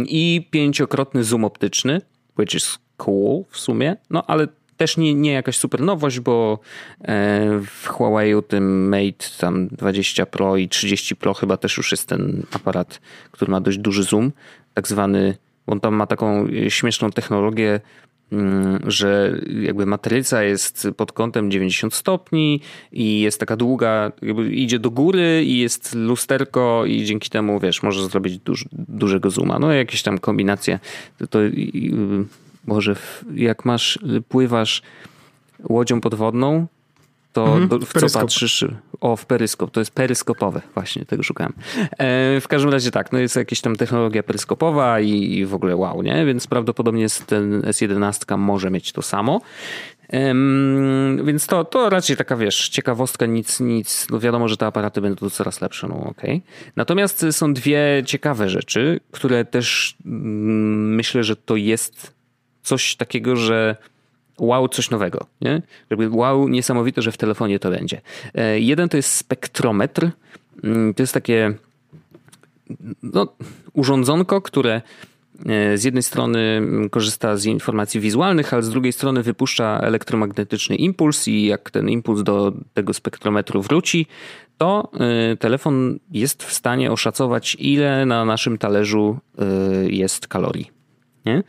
i pięciokrotny zoom optyczny, which is cool w sumie, no ale też nie, nie jakaś super nowość, bo e, w Huawei tym Mate tam 20 Pro i 30 Pro chyba też już jest ten aparat, który ma dość duży zoom, tak zwany, on tam ma taką śmieszną technologię, mm, że jakby matryca jest pod kątem 90 stopni i jest taka długa, idzie do góry i jest lusterko i dzięki temu, wiesz, możesz zrobić duż, dużego zooma. No jakieś tam kombinacje. To, to może jak masz, pływasz łodzią podwodną, to mhm, do, w co patrzysz? O, w peryskop. To jest peryskopowe. Właśnie, tego szukałem. E, w każdym razie tak, no jest jakaś tam technologia peryskopowa i, i w ogóle wow, nie? Więc prawdopodobnie ten S11 może mieć to samo. więc to, to raczej taka, wiesz, ciekawostka, nic, nic. No wiadomo, że te aparaty będą coraz lepsze, no okej. Okay. Natomiast są dwie ciekawe rzeczy, które też mm, myślę, że to jest coś takiego, że wow, coś nowego. Nie? Jakby wow, niesamowite, że w telefonie to będzie. E, jeden to jest spektrometr. Mm, to jest takie no, urządzonko, które e, z jednej strony korzysta z informacji wizualnych, ale z drugiej strony wypuszcza elektromagnetyczny impuls i jak ten impuls do tego spektrometru wróci, to e, telefon jest w stanie oszacować, ile na naszym talerzu jest kalorii. Nie?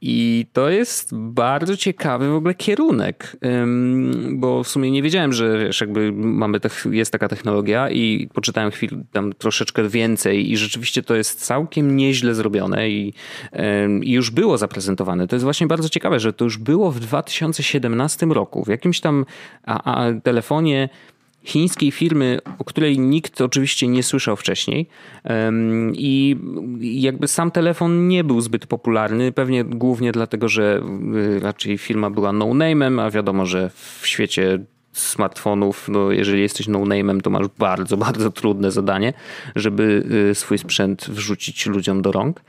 I to jest bardzo ciekawy w ogóle kierunek, bo w sumie nie wiedziałem, że wiesz, jakby mamy, jest taka technologia i poczytałem chwilę tam troszeczkę więcej i rzeczywiście to jest całkiem nieźle zrobione i, i już było zaprezentowane. To jest właśnie bardzo ciekawe, że to już było w 2017 roku w jakimś tam a, a telefonie chińskiej firmy, o której nikt oczywiście nie słyszał wcześniej. I jakby sam telefon nie był zbyt popularny, pewnie głównie dlatego, że y, raczej firma była no-name'em, a wiadomo, że w świecie smartfonów, no jeżeli jesteś no-name'em, to masz bardzo, bardzo trudne zadanie, żeby y, swój sprzęt wrzucić ludziom do rąk.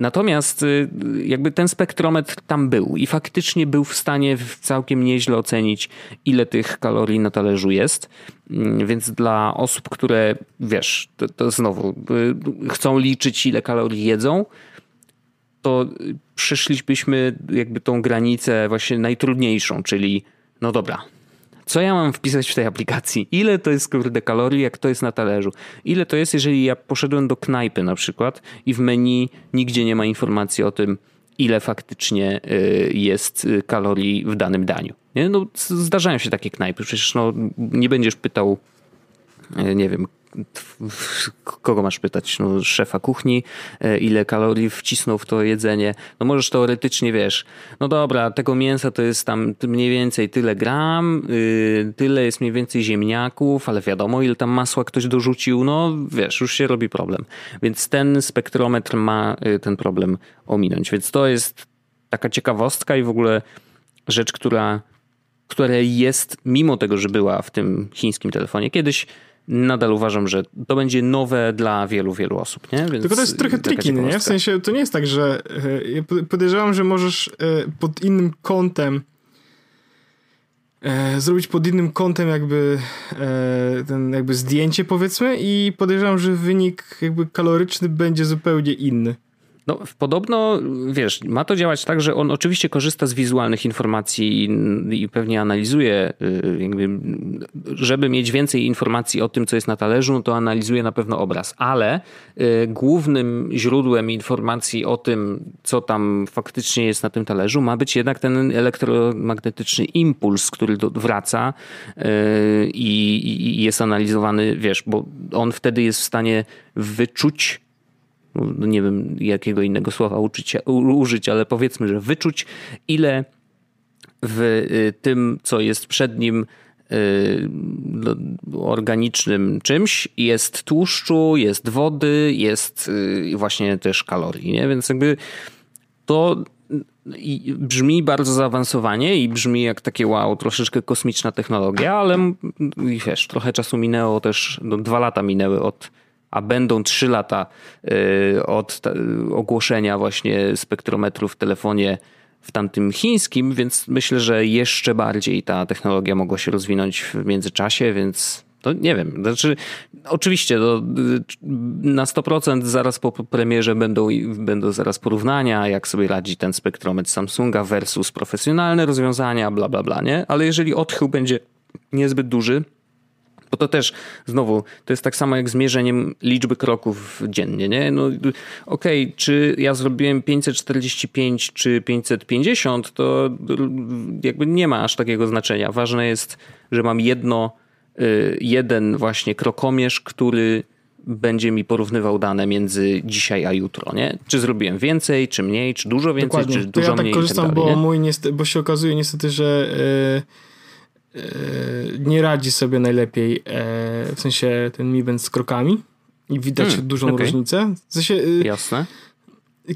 Natomiast y, jakby ten spektrometr tam był i faktycznie był w stanie całkiem nieźle ocenić, ile tych kalorii na talerzu jest. Mm, więc dla osób, które wiesz, to, to znowu y, chcą liczyć, ile kalorii jedzą, to przeszlibyśmy jakby tą granicę właśnie najtrudniejszą, czyli no dobra, co ja mam wpisać w tej aplikacji? Ile to jest kurde kalorii, jak to jest na talerzu? Ile to jest, jeżeli ja poszedłem do knajpy na przykład i w menu nigdzie nie ma informacji o tym, ile faktycznie y, jest y, kalorii w danym daniu. Nie? No, zdarzają się takie knajpy, przecież no, nie będziesz pytał y, nie wiem, kogo masz pytać? No, szefa kuchni, e, ile kalorii wcisnął w to jedzenie. No możesz teoretycznie, wiesz, no dobra, tego mięsa to jest tam mniej więcej tyle gram, yy, tyle jest mniej więcej ziemniaków, ale wiadomo, ile tam masła ktoś dorzucił, no wiesz, już się robi problem. Więc ten spektrometr ma y, ten problem ominąć. Więc to jest taka ciekawostka i w ogóle rzecz, która, która jest, mimo tego, że była w tym chińskim telefonie kiedyś, nadal uważam, że to będzie nowe dla wielu, wielu osób. Nie? Więc Tylko to jest trochę tricky, nie? W sensie to nie jest tak, że e, ja podejrzewam, że możesz e, pod innym kątem e, zrobić pod innym kątem jakby ten jakby zdjęcie powiedzmy i podejrzewam, że wynik jakby kaloryczny będzie zupełnie inny. No, podobno, wiesz, ma to działać tak, że on oczywiście korzysta z wizualnych informacji i, i, pewnie analizuje, y, jakby, żeby mieć więcej informacji o tym, co jest na talerzu, no to analizuje na pewno obraz, ale y, głównym źródłem informacji o tym, co tam faktycznie jest na tym talerzu, ma być jednak ten elektromagnetyczny impuls, który do, wraca y, i, i jest analizowany, wiesz, bo on wtedy jest w stanie wyczuć no nie wiem jakiego innego słowa uczyć, użyć, ale powiedzmy, że wyczuć, ile w y, tym, co jest przed nim y, organicznym czymś, jest tłuszczu, jest wody, jest y, właśnie też kalorii, nie? Więc jakby to brzmi bardzo zaawansowanie i brzmi jak takie wow, troszeczkę kosmiczna technologia, ale wiesz, trochę czasu minęło też, no, dwa lata minęły od a będą 3 lata y, od ogłoszenia właśnie spektrometru w telefonie w tamtym chińskim, więc myślę, że jeszcze bardziej ta technologia mogła się rozwinąć w międzyczasie, więc to nie wiem. Znaczy, oczywiście to na 100% zaraz po premierze będą, będą zaraz porównania, jak sobie radzi ten spektrometr Samsunga versus profesjonalne rozwiązania, bla, bla, bla, nie? Ale jeżeli odchył będzie niezbyt duży, bo to też, znowu, to jest tak samo jak z mierzeniem liczby kroków dziennie, nie? No okej, okay, czy ja zrobiłem 545 czy 550, to jakby nie ma aż takiego znaczenia. Ważne jest, że mam jedno, y, jeden właśnie krokomierz, który będzie mi porównywał dane między dzisiaj a jutro, nie? Czy zrobiłem więcej, czy mniej, czy dużo więcej, Dokładnie. czy dużo to ja tak korzystam, tak dalej, bo, mój niestety, bo się okazuje niestety, że yy nie radzi sobie najlepiej, e, w sensie ten Mi Band z krokami i widać hmm, dużą okay. różnicę. W sensie, e, Jasne.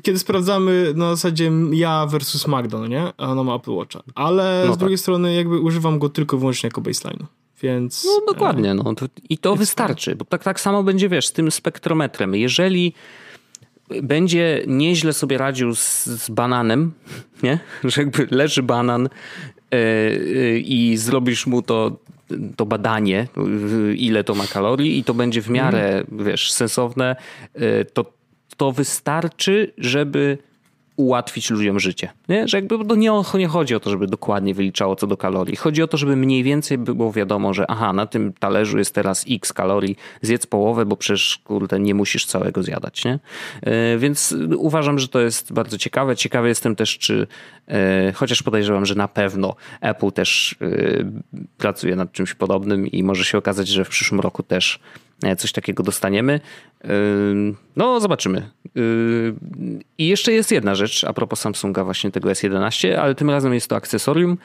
Kiedy sprawdzamy na zasadzie ja versus Magda, no nie? A ona ma Apple Watcha. Ale no z drugiej tak. strony jakby używam go tylko wyłącznie jako baseline. Więc... No dokładnie, no. To, I to wystarczy, bo tak, tak samo będzie, wiesz, z tym spektrometrem. Jeżeli będzie nieźle sobie radził z, z bananem, nie? Że jakby leży banan E, e, i zrobisz mu to, to badanie, ile to ma kalorii i to będzie w miarę, mm. wiesz, sensowne, e, to, to wystarczy, żeby ułatwić ludziom życie. Nie? Że jakby to nie, nie chodzi o to, żeby dokładnie wyliczało co do kalorii. Chodzi o to, żeby mniej więcej było wiadomo, że aha, na tym talerzu jest teraz x kalorii, zjedz połowę, bo przecież kurde nie musisz całego zjadać. Nie? E, więc uważam, że to jest bardzo ciekawe. Ciekawy jestem też, czy e, chociaż podejrzewam, że na pewno Apple też e, pracuje nad czymś podobnym i może się okazać, że w przyszłym roku też coś takiego dostaniemy. No, zobaczymy. I jeszcze jest jedna rzecz a propos Samsunga, właśnie tego S11, ale tym razem jest to akcesorium,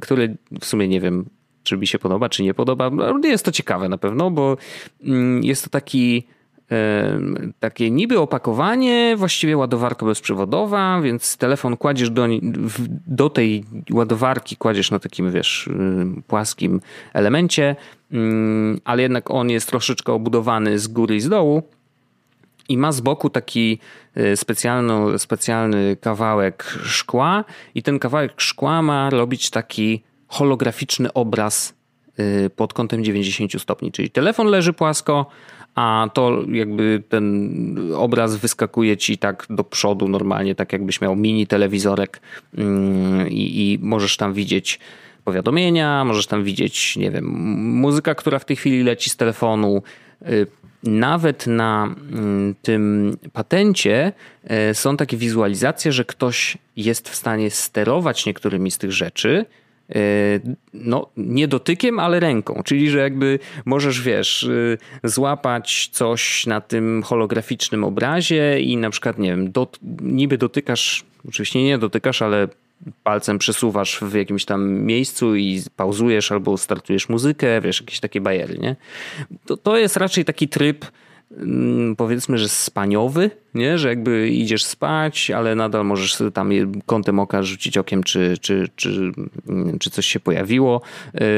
które w sumie nie wiem, czy mi się podoba, czy nie podoba. Jest to ciekawe na pewno, bo jest to taki takie niby opakowanie, właściwie ładowarka bezprzewodowa, więc telefon kładziesz do, do tej ładowarki, kładziesz na takim, wiesz, płaskim elemencie, ale jednak on jest troszeczkę obudowany z góry i z dołu i ma z boku taki e, specjalny, specjalny kawałek szkła i ten kawałek szkła ma robić taki holograficzny obraz e, pod kątem 90 stopni, czyli telefon leży płasko, a to jakby ten obraz wyskakuje ci tak do przodu normalnie, tak jakbyś miał mini telewizorek mm, i, i możesz tam widzieć powiadomienia, możesz tam widzieć, nie wiem, muzyka, która w tej chwili leci z telefonu. Y, nawet na mm, tym patencie y, są takie wizualizacje, że ktoś jest w stanie sterować niektórymi z tych rzeczy no, nie dotykiem, ale ręką. Czyli, że jakby możesz, wiesz, y, złapać coś na tym holograficznym obrazie i na przykład, nie wiem, dot, niby dotykasz, oczywiście nie dotykasz, ale palcem przesuwasz w jakimś tam miejscu i pauzujesz albo startujesz muzykę, wiesz, jakieś takie bajery, nie? To, to jest raczej taki tryb, powiedzmy, że spaniowy, nie? że jakby idziesz spać, ale nadal możesz tam kątem oka rzucić okiem, czy, czy, czy, mm, czy coś się pojawiło,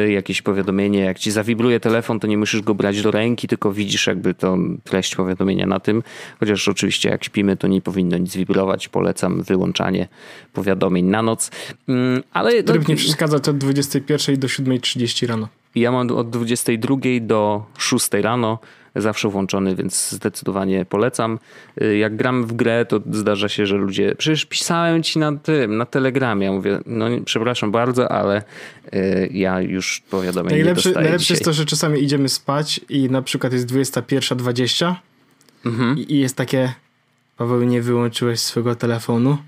y, jakieś powiadomienie, jak ci zawibruje telefon, to nie musisz go brać do ręki, tylko widzisz jakby tą treść powiadomienia na tym, chociaż oczywiście jak śpimy, to nie powinno nic wibrować, polecam wyłączanie powiadomień na noc. Mm, ale Tryb nie przeszkadza od 21 do 7.30 rano. Ja mam od 22 do 6 rano zawsze włączony, więc zdecydowanie polecam. Y, jak gram w grę, to zdarza się, że ludzie. Przecież pisałem ci na tym, na telegramie. Ja mówię, no przepraszam bardzo, ale y, ja już powiadomień najlepsze, nie Najlepsze dzisiaj. jest to, że czasami idziemy spać i na przykład jest 21.20 mhm. i jest takie. Paweł, nie wyłączyłeś swojego telefonu.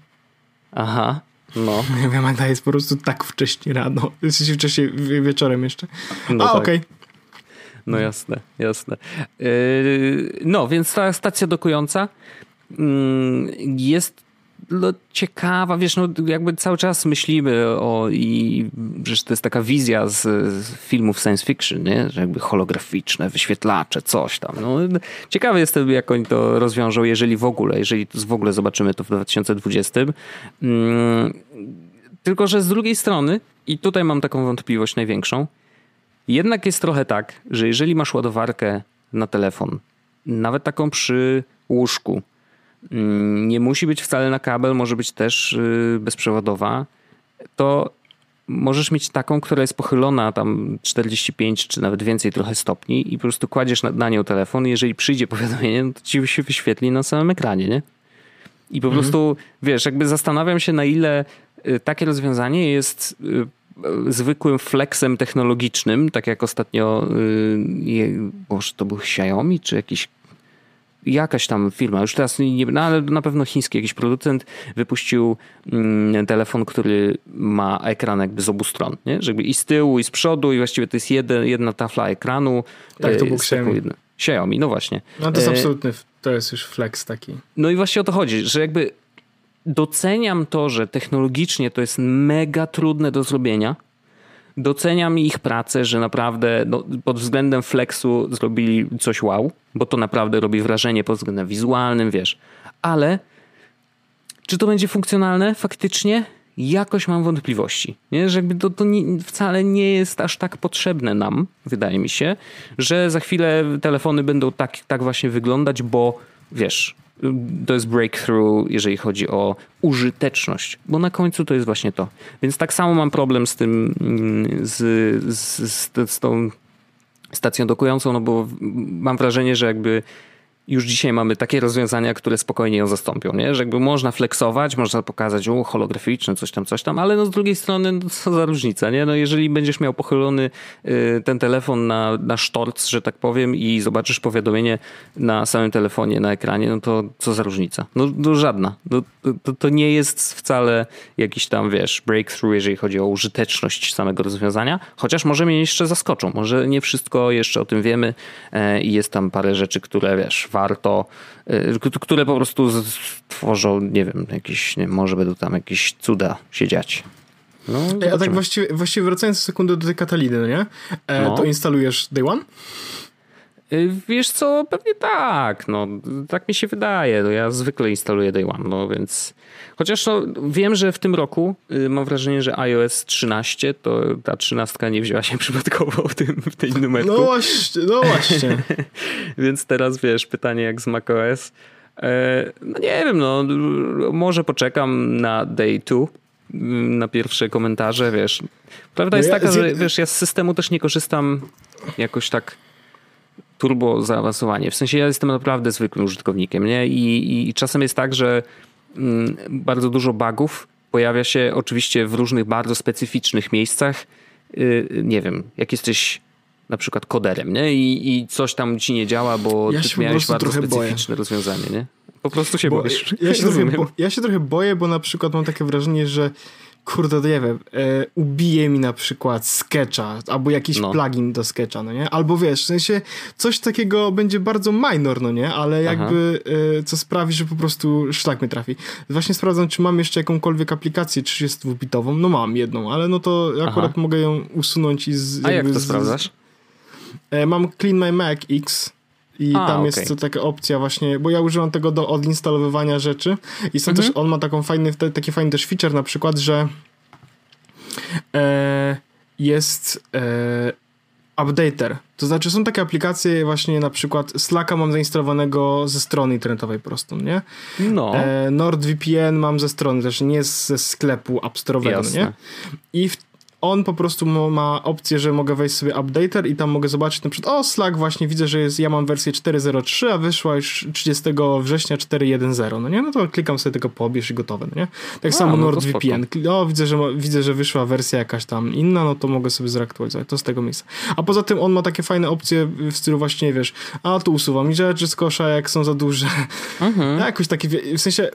Aha. No. Ja wiem, Magda jest po prostu tak wcześnie rano. Jesteś wcześniej wieczorem jeszcze. No A, tak. okej. Okay. No jasne, jasne. Yy, no, więc ta stacja dokująca mm, jest no, ciekawa, wiesz, no jakby cały czas myślimy o i że to jest taka wizja z, z, filmów science fiction, nie? że jakby holograficzne, wyświetlacze, coś tam. No, ciekawy jestem, jak oni to rozwiążą, jeżeli w ogóle, jeżeli w ogóle zobaczymy to w 2020. Mm, tylko, że z drugiej strony, i tutaj mam taką wątpliwość największą, jednak jest trochę tak, że jeżeli masz ładowarkę na telefon, nawet taką przy łóżku, nie musi być wcale na kabel, może być też y, bezprzewodowa, to możesz mieć taką, która jest pochylona tam 45 czy nawet więcej trochę stopni i po prostu kładziesz na, na nią telefon i jeżeli przyjdzie powiadomienie, no to ci się wyświetli na samym ekranie, nie? I po mhm. prostu, wiesz, jakby zastanawiam się na ile y, takie rozwiązanie jest y, zwykłym flexem technologicznym, tak jak ostatnio, boże, to był Xiaomi, czy jakiś jakaś tam firma, już teraz nie, no ale na pewno chiński jakiś producent wypuścił mm, telefon, który ma ekran jakby z obu stron, nie? Że jakby i z tyłu, i z przodu i właściwie to jest jeden, jedna tafla ekranu. Tak, to był Xiaomi. Xiaomi, no właśnie. No to jest e, absolutny, to jest już flex taki. No i właśnie o to chodzi, że jakby doceniam to, że technologicznie to jest mega trudne do zrobienia, Doceniam ich pracę, że naprawdę no, pod względem flexu zrobili coś wow, bo to naprawdę robi wrażenie pod względem wizualnym, wiesz. Ale czy to będzie funkcjonalne faktycznie? Jakoś mam wątpliwości, nie? że jakby to, to nie, wcale nie jest aż tak potrzebne nam, wydaje mi się, że za chwilę telefony będą tak, tak właśnie wyglądać, bo wiesz, to jest breakthrough, jeżeli chodzi o użyteczność, bo na końcu to jest właśnie to. Więc tak samo mam problem z tym, mm, z, z, z, z tą stacją dokującą, no bo mam wrażenie, że jakby już dzisiaj mamy takie rozwiązania, które spokojnie ją zastąpią, nie? Że jakby można flexować, można pokazać, o, holograficzne, coś tam, coś tam, ale no z drugiej strony, no co za różnica, nie? No jeżeli będziesz miał pochylony y, ten telefon na, na sztorc, że tak powiem i zobaczysz powiadomienie na samym telefonie, na ekranie, no to co za różnica? No, no żadna. No, to, to nie jest wcale jakiś tam, wiesz, breakthrough, jeżeli chodzi o użyteczność samego rozwiązania, chociaż może mnie jeszcze zaskoczą, może nie wszystko jeszcze o tym wiemy e, i jest tam parę rzeczy, które, wiesz, warto, y, które po prostu stworzą, nie wiem, jakieś, nie, może będą tam jakieś cuda się dziać. No, A tak właściwie, właściwie wracając sekundę do tej Kataliny, no nie? E, no. To instalujesz Day One? Y, wiesz co, pewnie tak, no tak mi się wydaje, no, ja zwykle instaluję Day One, no więc chociaż no, wiem, że w tym roku y, mam wrażenie, że iOS 13 to ta trzynastka nie wzięła się przypadkowo w, tym, w tej numerku. No właśnie, no właśnie. więc teraz wiesz, pytanie jak z macOS. E, no nie wiem, no może poczekam na Day 2 mm, na pierwsze komentarze, wiesz. Prawda no jest ja, taka, że wiesz, ja z systemu też nie korzystam jakoś tak turbo zaawansowanie. W sensie ja jestem naprawdę zwykłym użytkownikiem, nie? I, i czasem jest tak, że mm, bardzo dużo bugów pojawia się oczywiście w różnych bardzo specyficznych miejscach. Yy, nie wiem, jak jesteś na przykład koderem, nie? I, i coś tam ci nie działa, bo ja ty miałeś bardzo specyficzne boję. rozwiązanie, nie? Po prostu się bo, boisz. Ja się, trochę, bo, ja się trochę boję, bo na przykład mam takie wrażenie, że kurde, to nie wiem, e, ubije mi na przykład sketcha, albo jakiś no. plugin do sketcha, no nie? Albo wiesz, w sensie coś takiego będzie bardzo minor, no nie? Ale jakby e, co sprawi, że po prostu szlak mnie trafi. Właśnie sprawdzam, czy mam jeszcze jakąkolwiek aplikację 32-bitową. No mam jedną, ale no to akurat Aha. mogę ją usunąć i z... A jak to z, sprawdzasz? E, mam Clean My Mac X i A, tam okay. jest taka opcja właśnie, bo ja używam tego do odinstalowywania rzeczy i są mhm. też, on ma taką fajny, taki fajny też feature na przykład, że e, jest e, updater. To znaczy są takie aplikacje właśnie na przykład Slacka mam zainstalowanego ze strony internetowej po prostu, nie? No. E, NordVPN mam ze strony, też nie ze sklepu App Store'owego, nie? I w on po prostu ma opcję, że mogę wejść sobie updater i tam mogę zobaczyć na przykład, o Slack właśnie widzę, że jest, ja mam wersję 4.03, a wyszła już 30 września 4.1.0, no nie? No to klikam sobie tego pobierz i gotowe, no nie? Tak a, samo no NordVPN, o widzę że, widzę, że wyszła wersja jakaś tam inna, no to mogę sobie zreaktualizować, to z tego miejsca. A poza tym on ma takie fajne opcje w stylu właśnie, wiesz, a tu usuwam mi rzeczy z kosza, jak są za duże. Mhm. Jakoś takie, w sensie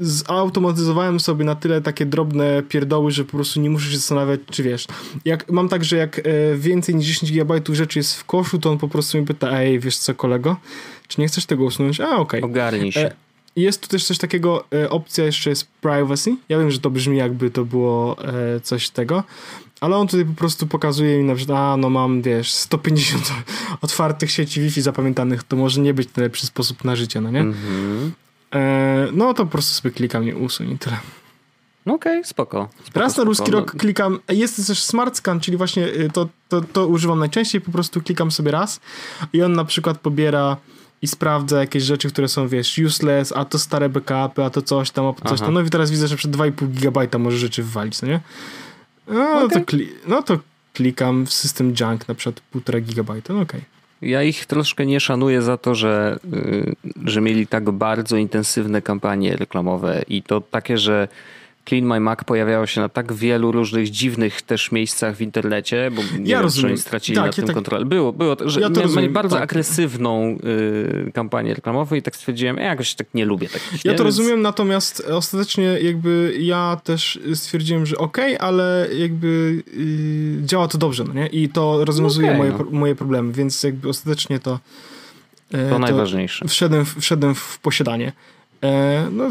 zautomatyzowałem sobie na tyle takie drobne pierdoły, że po prostu nie muszę się zastanawiać, czy wiesz. Jak, mam tak, że jak e, więcej niż 10 GB rzeczy jest w koszu, to on po prostu mi pyta, ej, wiesz co, kolego, czy nie chcesz tego usunąć? A, okej. Okay. Ogarnij się. E, jest tu też coś takiego, e, opcja jeszcze jest privacy. Ja wiem, że to brzmi jakby to było coś tego, ale on tutaj po prostu pokazuje mi na przykład, a no mam, wiesz, 150 otwartych sieci Wi-Fi zapamiętanych, to może nie być najlepszy sposób na życie, no nie? Mhm. E, no to po prostu sobie klikam i usuń i tyle. No okej, okay, spoko, spoko. Raz na ruski rok klikam, jest też smart scan, czyli właśnie y, to, to, to używam najczęściej, po prostu klikam sobie raz i on na przykład pobiera i sprawdza jakieś rzeczy, które są, wiesz, useless, a to stare backupy, a to coś tam, a to coś tam. No i teraz widzę, że przed 2,5 GB może rzeczy wywalić, no nie? No, okay. to, kli- no to klikam w system junk na przykład 1,5 GB, no okej. Okay. Ja ich troszkę nie szanuję za to, że, y, że mieli tak bardzo intensywne kampanie reklamowe i to takie, że Clean My Mac pojawiało się na tak wielu różnych dziwnych też miejscach w internecie, bo nie ja wiem, rozumiem. czy oni stracili tak, nad tym tak... kontrolę. Było, było, że ja mieli, mieli bardzo tak. agresywną y, kampanię reklamową i tak stwierdziłem, ja jakoś tak nie lubię takich. Ja nie? to Więc... rozumiem, natomiast ostatecznie jakby ja też stwierdziłem, że okej, okay, ale jakby y, działa to dobrze, no nie? I to rozwiązuje okay, moje, no. moje problemy, więc jakby ostatecznie to to, to najważniejsze. Wszedłem, wszedłem w posiadanie. E, no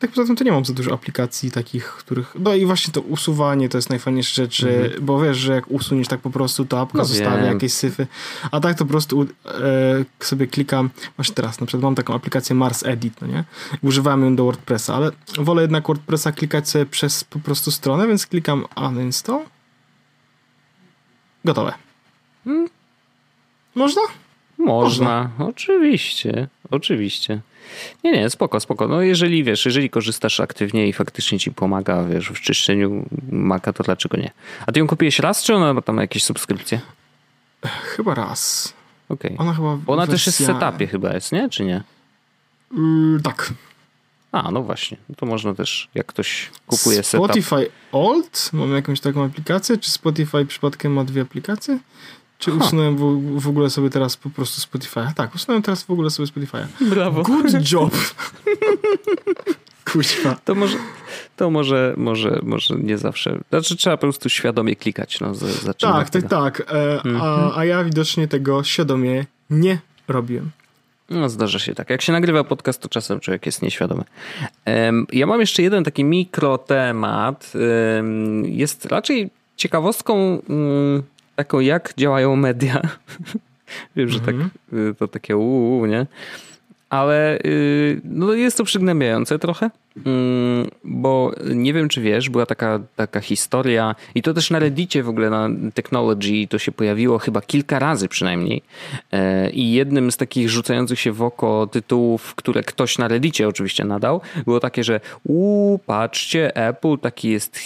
tak poza tym to nie mam za dużo aplikacji takich, których... No i właśnie to usuwanie to jest najfajniejsza rzecz, mhm. bo wiesz, że jak usuniesz tak po prostu, to apka no zostawia wiem. jakieś syfy, a tak to po prostu e, sobie klikam, właśnie teraz na przykład mam taką aplikację Mars Edit, no nie? Używałem ją do WordPressa, ale wolę jednak WordPressa klikać sobie przez po prostu stronę, więc klikam uninstall. Gotowe. Hmm. Można? Można, Można. oczywiście, oczywiście. Nie, nie, spoko, spoko. No jeżeli wiesz, jeżeli korzystasz aktywnie i faktycznie ci pomaga, wiesz, w czyszczeniu maka, to dlaczego nie? A ty ją kupiłeś raz, czy ona ma tam jakieś subskrypcje? Chyba raz. okej. Ona chyba. Ona też jest w wersja- setupie chyba jest, nie? Czy nie? Yy, tak. A, no właśnie. No to można też, jak ktoś kupuje setup. Spotify Old? Mamy jakąś taką aplikację? Czy Spotify przypadkiem ma dwie aplikacje? Czy usunąłem w, w ogóle sobie teraz po prostu Spotify'a? Tak, usunąłem teraz w ogóle sobie Spotify'a. Brawo. Good job! Kuźwa. To może, to może, może, może nie zawsze. Znaczy trzeba po prostu świadomie klikać. No, z- Tak, tak, tak. E, a, a ja widocznie tego świadomie nie robiłem. No, zdarza się tak. Jak się nagrywa podcast, to czasem człowiek jest nieświadomy. Ja mam jeszcze jeden taki mikrotemat. Em, Jest raczej ciekawostką mm, taką, jak działają media. Wiem, że tak, y, to takie uuu, nie? Ale y, no jest to przygnębiające trochę, mm, bo nie wiem, czy wiesz, była taka, taka historia i to też na Reddicie w ogóle na Technology to się pojawiło chyba kilka razy przynajmniej E, i jednym z takich rzucających się w oko tytułów, które ktoś na Reddicie oczywiście nadał, było takie, że uuu, patrzcie, Apple taki jest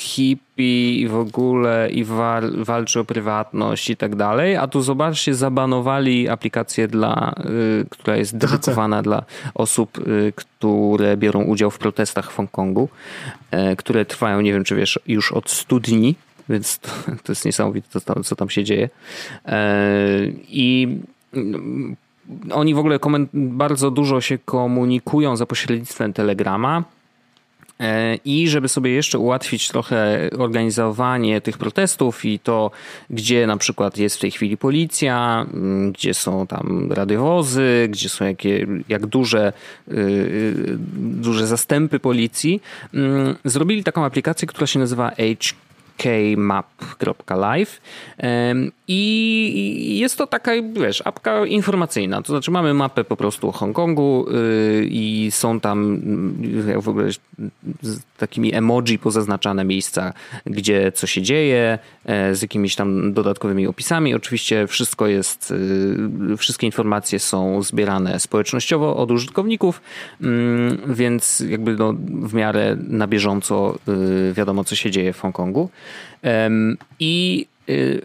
i w ogóle i wal, walczy o prywatność i tak dalej, a tu zobaczcie, zabanowali aplikację dla, y, która jest dedykowana dla osób, y, które biorą udział w protestach w Hongkongu, e, które trwają, nie wiem czy wiesz, już od 100 dni, więc to, to jest niesamowite, co tam, co tam się dzieje. E, I mm, oni w ogóle bardzo dużo się komunikują za pośrednictwem Telegrama. E, I żeby sobie jeszcze ułatwić trochę organizowanie tych protestów i to, gdzie na przykład jest w tej chwili policja, mm, gdzie są tam radiowozy, gdzie są jakie, jak duże, y, y, duże zastępy policji, mm, zrobili taką aplikację, która się nazywa hkmap.live Em, i jest to taka, wiesz, apka informacyjna, to znaczy mamy mapę po prostu Hongkongu y, i są tam y, w ogóle z takimi emoji pozaznaczane miejsca, gdzie co się dzieje, e, z jakimiś tam dodatkowymi opisami. Oczywiście wszystko jest, y, wszystkie informacje są zbierane społecznościowo od użytkowników, mm, więc jakby no w miarę na bieżąco y, wiadomo, co się dzieje w Hongkongu. I y,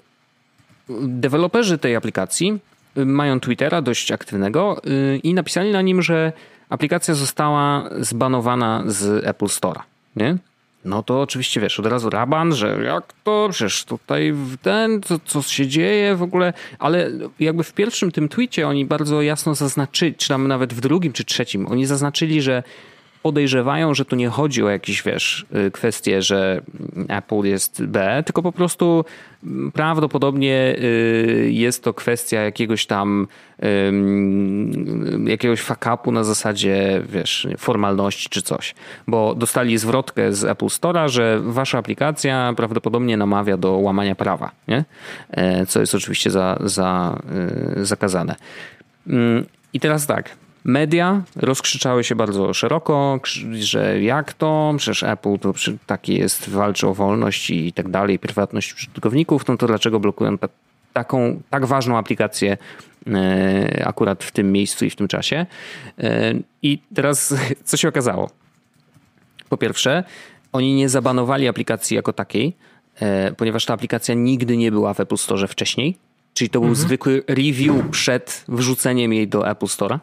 deweloperzy tej aplikacji y, mają Twittera dość aktywnego y, i napisali na nim, że aplikacja została zbanowana z Apple Store'a. Nie? No to oczywiście wiesz, od razu raban, że jak to, przecież tutaj w ten, co, się dzieje w ogóle, ale jakby w pierwszym tym tweetie oni bardzo jasno zaznaczyli, czy tam nawet w drugim czy trzecim, oni zaznaczyli, że podejrzewają, że tu nie chodzi o jakieś, wiesz, y, kwestie, że Apple jest B, tylko po prostu prawdopodobnie y, jest to kwestia jakiegoś tam jakiegoś fuck-upu na zasadzie, wiesz, formalności czy coś. Bo dostali zwrotkę z Apple Store'a, że wasza aplikacja prawdopodobnie namawia do łamania prawa, nie? E, Co jest oczywiście za, za, y, zakazane. Mm, I teraz tak. Media rozkrzyczały się bardzo szeroko, że jak to, przecież Apple to taki jest, walczy o wolność i tak dalej, prywatność użytkowników, no to dlaczego blokują ta, taką, tak ważną aplikację e, akurat w tym miejscu i w tym czasie. E, I teraz co się okazało? Po pierwsze, oni nie zabanowali aplikacji jako takiej, e, ponieważ ta aplikacja nigdy nie była w Apple Store wcześniej. Czyli to był zwykły review przed wrzuceniem jej do Apple Store'a.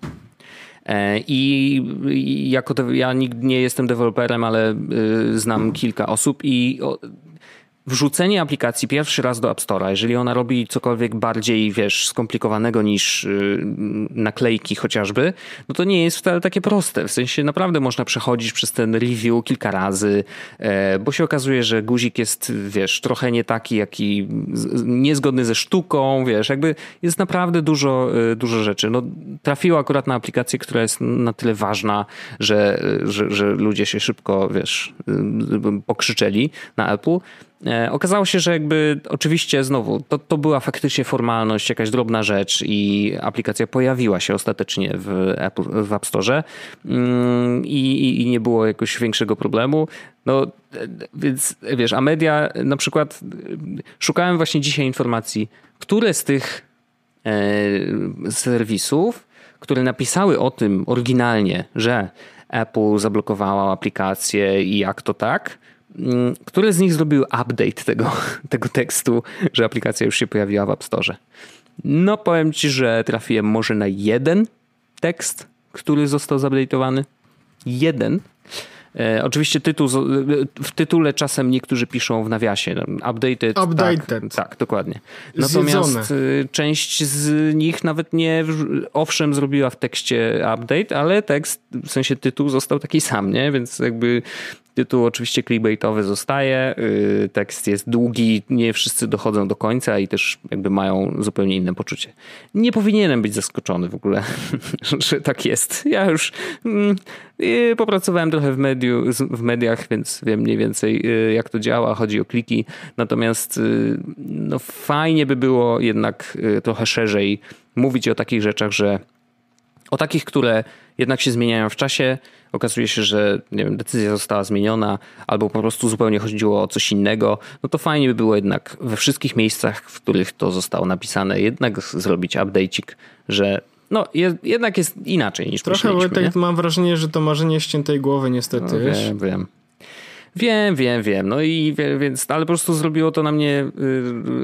E, I jako ja nigdy nie jestem deweloperem, ale y, znam kilka osób i wrzucenie aplikacji pierwszy raz do App Store'a, jeżeli ona robi cokolwiek bardziej, wiesz, skomplikowanego niż y, naklejki chociażby, no to nie jest wcale takie proste. W sensie naprawdę można przechodzić przez ten review kilka razy, e, bo się okazuje, że guzik jest, wiesz, trochę nie taki, jaki niezgodny ze sztuką, wiesz, jakby jest naprawdę dużo, y, dużo rzeczy. No, trafiło akurat na aplikację, która jest na tyle ważna, że, że, że ludzie się szybko, wiesz, y, pokrzyczeli na Apple. E, Okazało się, że jakby oczywiście znowu to, to była faktycznie formalność, jakaś drobna rzecz i aplikacja pojawiła się ostatecznie w, w App Store mm, i, i- nie było jakoś większego problemu. No e, więc wiesz, a media na przykład szukałem właśnie dzisiaj informacji, które z tych e, serwisów, które napisały o tym oryginalnie, że Apple zablokowało aplikację i jak to tak, które z nich zrobiły update tego, tego tekstu, że aplikacja już się pojawiła w App Store. No powiem ci, że trafiłem może na jeden tekst, który został zupdate'owany. Jeden. E, oczywiście tytuł, w tytule czasem niektórzy piszą w nawiasie no, updated. Updated. Tak, tak dokładnie. Natomiast Zjedzone. część z nich nawet nie, owszem, zrobiła w tekście update, ale tekst, w sensie tytuł został taki sam, nie? Więc jakby Tytuł oczywiście clickbaitowy zostaje, y, tekst jest długi, nie wszyscy dochodzą do końca i też jakby mają zupełnie inne poczucie. Nie powinienem być zaskoczony w ogóle, że tak jest. Ja już mm, y, popracowałem trochę w, mediu, w mediach, więc wiem mniej więcej y, jak to działa, chodzi o kliki. Natomiast no, fajnie by było jednak trochę szerzej mówić o takich rzeczach, że o takich, które jednak się zmieniają w czasie. Okazuje się, że nie wiem, decyzja została zmieniona, albo po prostu zupełnie chodziło o coś innego. No to fajnie by było jednak we wszystkich miejscach, w których to zostało napisane, jednak zrobić update'ik, że no, jest, jednak jest inaczej niż Trochę Wojtek, mam wrażenie, że to marzenie ściętej głowy niestety, no, wiesz? Wiem, wiem. Wiem, wiem, wiem. No i więc, ale po prostu zrobiło to na mnie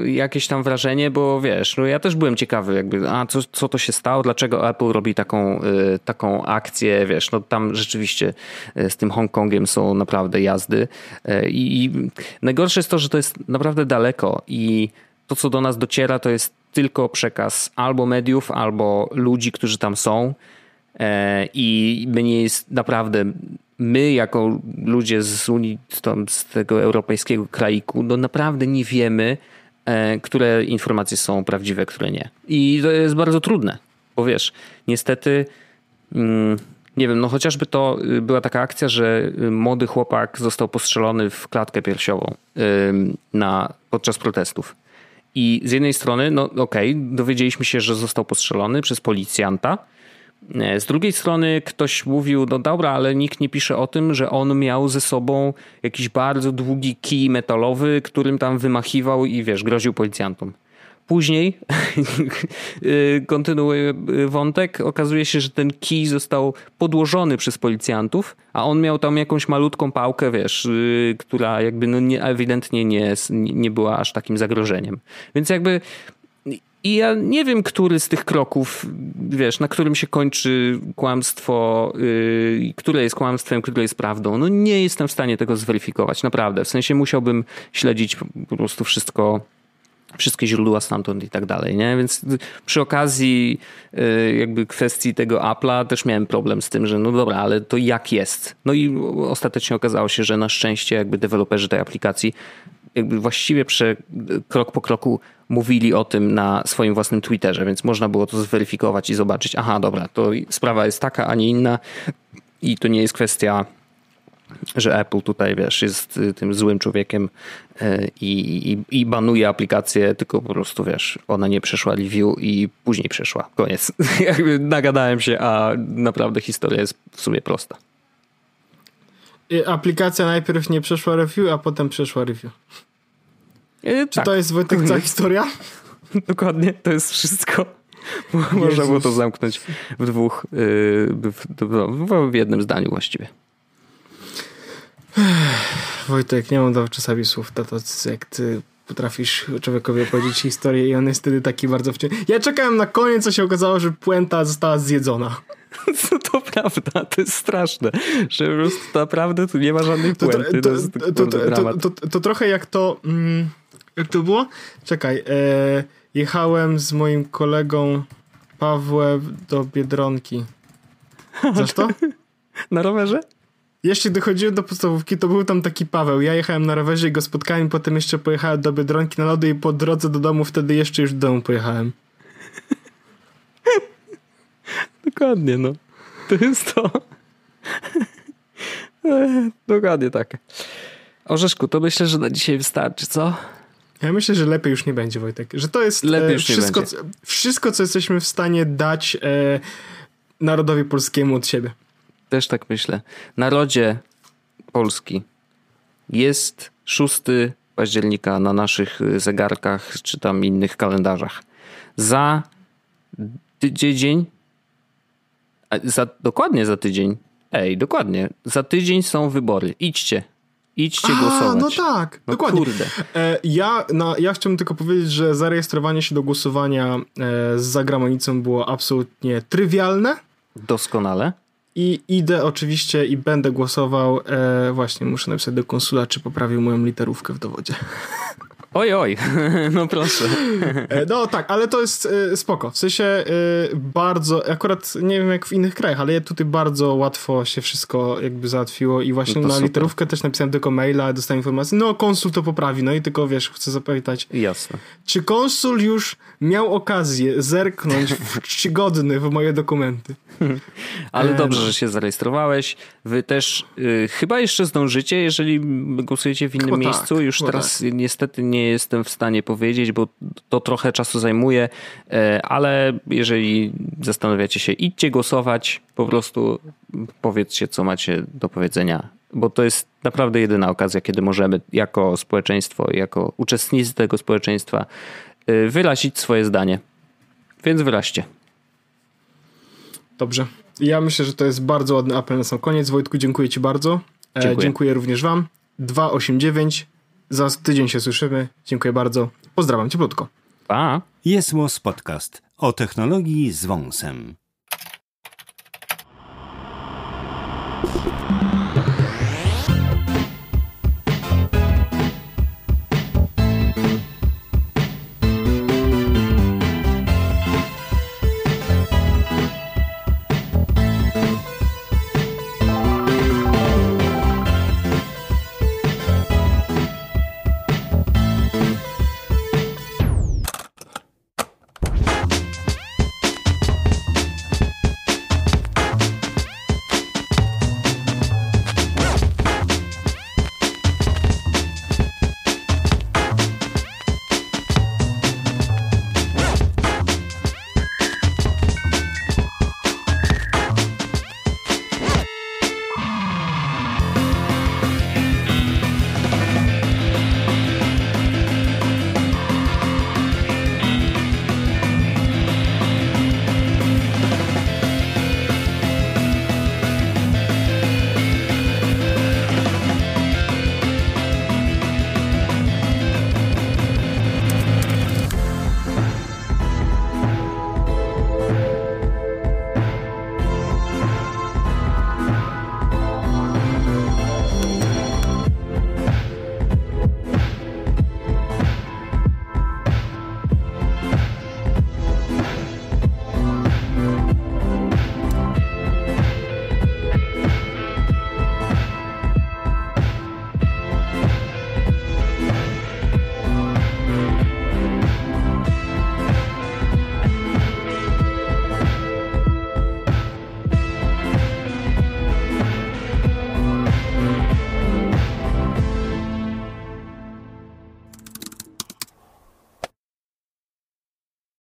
y, jakieś tam wrażenie, bo wiesz, no ja też byłem ciekawy, jakby, a co, co to się stało, dlaczego Apple robi taką, y, taką akcję, wiesz, no tam rzeczywiście y, z tym Hongkongiem są naprawdę jazdy I, i najgorsze jest to, że to jest naprawdę daleko i to, co do nas dociera, to jest tylko przekaz albo mediów, albo ludzi, którzy tam są. I mnie jest naprawdę my, jako ludzie z Unii, z tego europejskiego kraiku, no naprawdę nie wiemy, e, które informacje są prawdziwe, które nie. I to jest bardzo trudne, bo wiesz, niestety. Mm, nie wiem, no chociażby to y, była taka akcja, że y, młody chłopak został postrzelony w klatkę piersiową na, podczas protestów. I z jednej strony, no okej, okay, dowiedzieliśmy się, że został postrzelony przez policjanta, z drugiej strony ktoś mówił, no dobra, ale nikt nie pisze o tym, że on miał ze sobą jakiś bardzo długi kij metalowy, którym tam wymachiwał i wiesz, groził policjantom. Później, e, kontynuuję wątek, okazuje się, że ten kij został podłożony przez policjantów, a on miał tam jakąś malutką pałkę, wiesz, e, która jakby no nie, ewidentnie nie, nie była aż takim zagrożeniem. Więc jakby i ja nie wiem, który z tych kroków, wiesz, na którym się kończy kłamstwo, yy, które jest kłamstwem, które jest prawdą. No nie jestem w stanie tego zweryfikować, naprawdę. W sensie musiałbym śledzić po prostu wszystko, wszystkie źródła stamtąd i tak dalej, nie? Więc przy okazji yy, jakby kwestii tego Apple'a też miałem problem z tym, że no dobra, ale to jak jest? No i ostatecznie okazało się, że na szczęście jakby deweloperzy tej aplikacji jakby właściwie prze, krok po kroku mówili o tym na swoim własnym Twitterze, więc można było to zweryfikować i zobaczyć, aha, dobra, to sprawa jest taka, a nie inna i to nie jest kwestia że Apple tutaj, wiesz, jest y, tym złym człowiekiem y, i, i, i, banuje aplikację, tylko po prostu, wiesz, ona nie przeszła review i później przeszła. Koniec. Jakby nagadałem się, a naprawdę historia jest w sumie prosta. Aplikacja najpierw nie przeszła review, a potem przeszła review. Czy tak. to jest Wojtek cała historia? Dokładnie, to jest wszystko. Można było to zamknąć w dwóch, y, w, w, w jednym zdaniu właściwie. Wojtek, nie mam do czasami słów to, to jak ty potrafisz człowiekowi opowiedzieć historię i on jest wtedy taki bardzo wciąż. Ja czekałem na koniec, co się okazało, że puenta została zjedzona. No to prawda, to jest straszne, że po prostu naprawdę tu nie ma żadnej puenty. To, to, to, to, trochę jak to... Mm, jak to było? Czekaj. E, jechałem z moim kolegą Pawłem do Biedronki. Znasz to? Na rowerze? Jeszcze dochodziłem do podstawówki, to był tam taki Paweł. Ja jechałem na rowerze i go spotkałem, potem jeszcze pojechałem do Biedronki na lody i po drodze do domu wtedy jeszcze już do domu pojechałem. Dokładnie, no. To jest to. Dokładnie tak. Orzeszku, to myślę, że na dzisiaj wystarczy, co? Ja myślę, że lepiej już nie będzie, Wojtek. Że to jest lepiej już wszystko, nie będzie. wszystko, co jesteśmy w stanie dać e, narodowi polskiemu od siebie. Też tak myślę. Narodzie Polski jest 6 października na naszych zegarkach czy tam innych kalendarzach. Za tydzień, za, dokładnie za tydzień, ej, dokładnie, za tydzień są wybory. Idźcie, Idźcie A, głosować. no tak, no dokładnie. Kurde. E, ja, no, ja chciałbym tylko powiedzieć, że zarejestrowanie się do głosowania e, z zagranicą było absolutnie trywialne. Doskonale. I idę oczywiście i będę głosował. E, właśnie muszę napisać do konsula, czy poprawił moją literówkę w dowodzie. Oj, oj, no proszę. E, no tak, ale to jest e, spoko. W sensie e, bardzo, akurat nie wiem jak w innych krajach, ale tutaj bardzo łatwo się wszystko jakby załatwiło i właśnie no na super. literówkę też napisałem tylko maila, dostałem informację, no konsul to poprawi, no i tylko wiesz, chcę zapytać. Jasne. Czy konsul już miał okazję zerknąć w czcigodny w moje dokumenty? Ale dobrze, no. że się zarejestrowałeś. Wy też y, chyba jeszcze zdążycie, jeżeli głosujecie w innym chyba miejscu. Tak, Już teraz tak. niestety nie jestem w stanie powiedzieć, bo to trochę czasu zajmuje, e, ale jeżeli zastanawiacie się, idźcie głosować, po prostu powiedzcie, co macie do powiedzenia, bo to jest naprawdę jedyna okazja, kiedy możemy jako społeczeństwo, jako uczestnicy tego społeczeństwa y, wyrazić swoje zdanie. Więc wyraźcie. Dobrze. Ja myślę, że to jest bardzo ładny apel na sam koniec. Wojtku, dziękuję Ci bardzo. E, dziękuję, dziękuję również Wam. 289. Za tydzień się słyszymy. Dziękuję bardzo. Pozdrawiam cieplutko. Pa. Jest podcast o technologii z wąsem.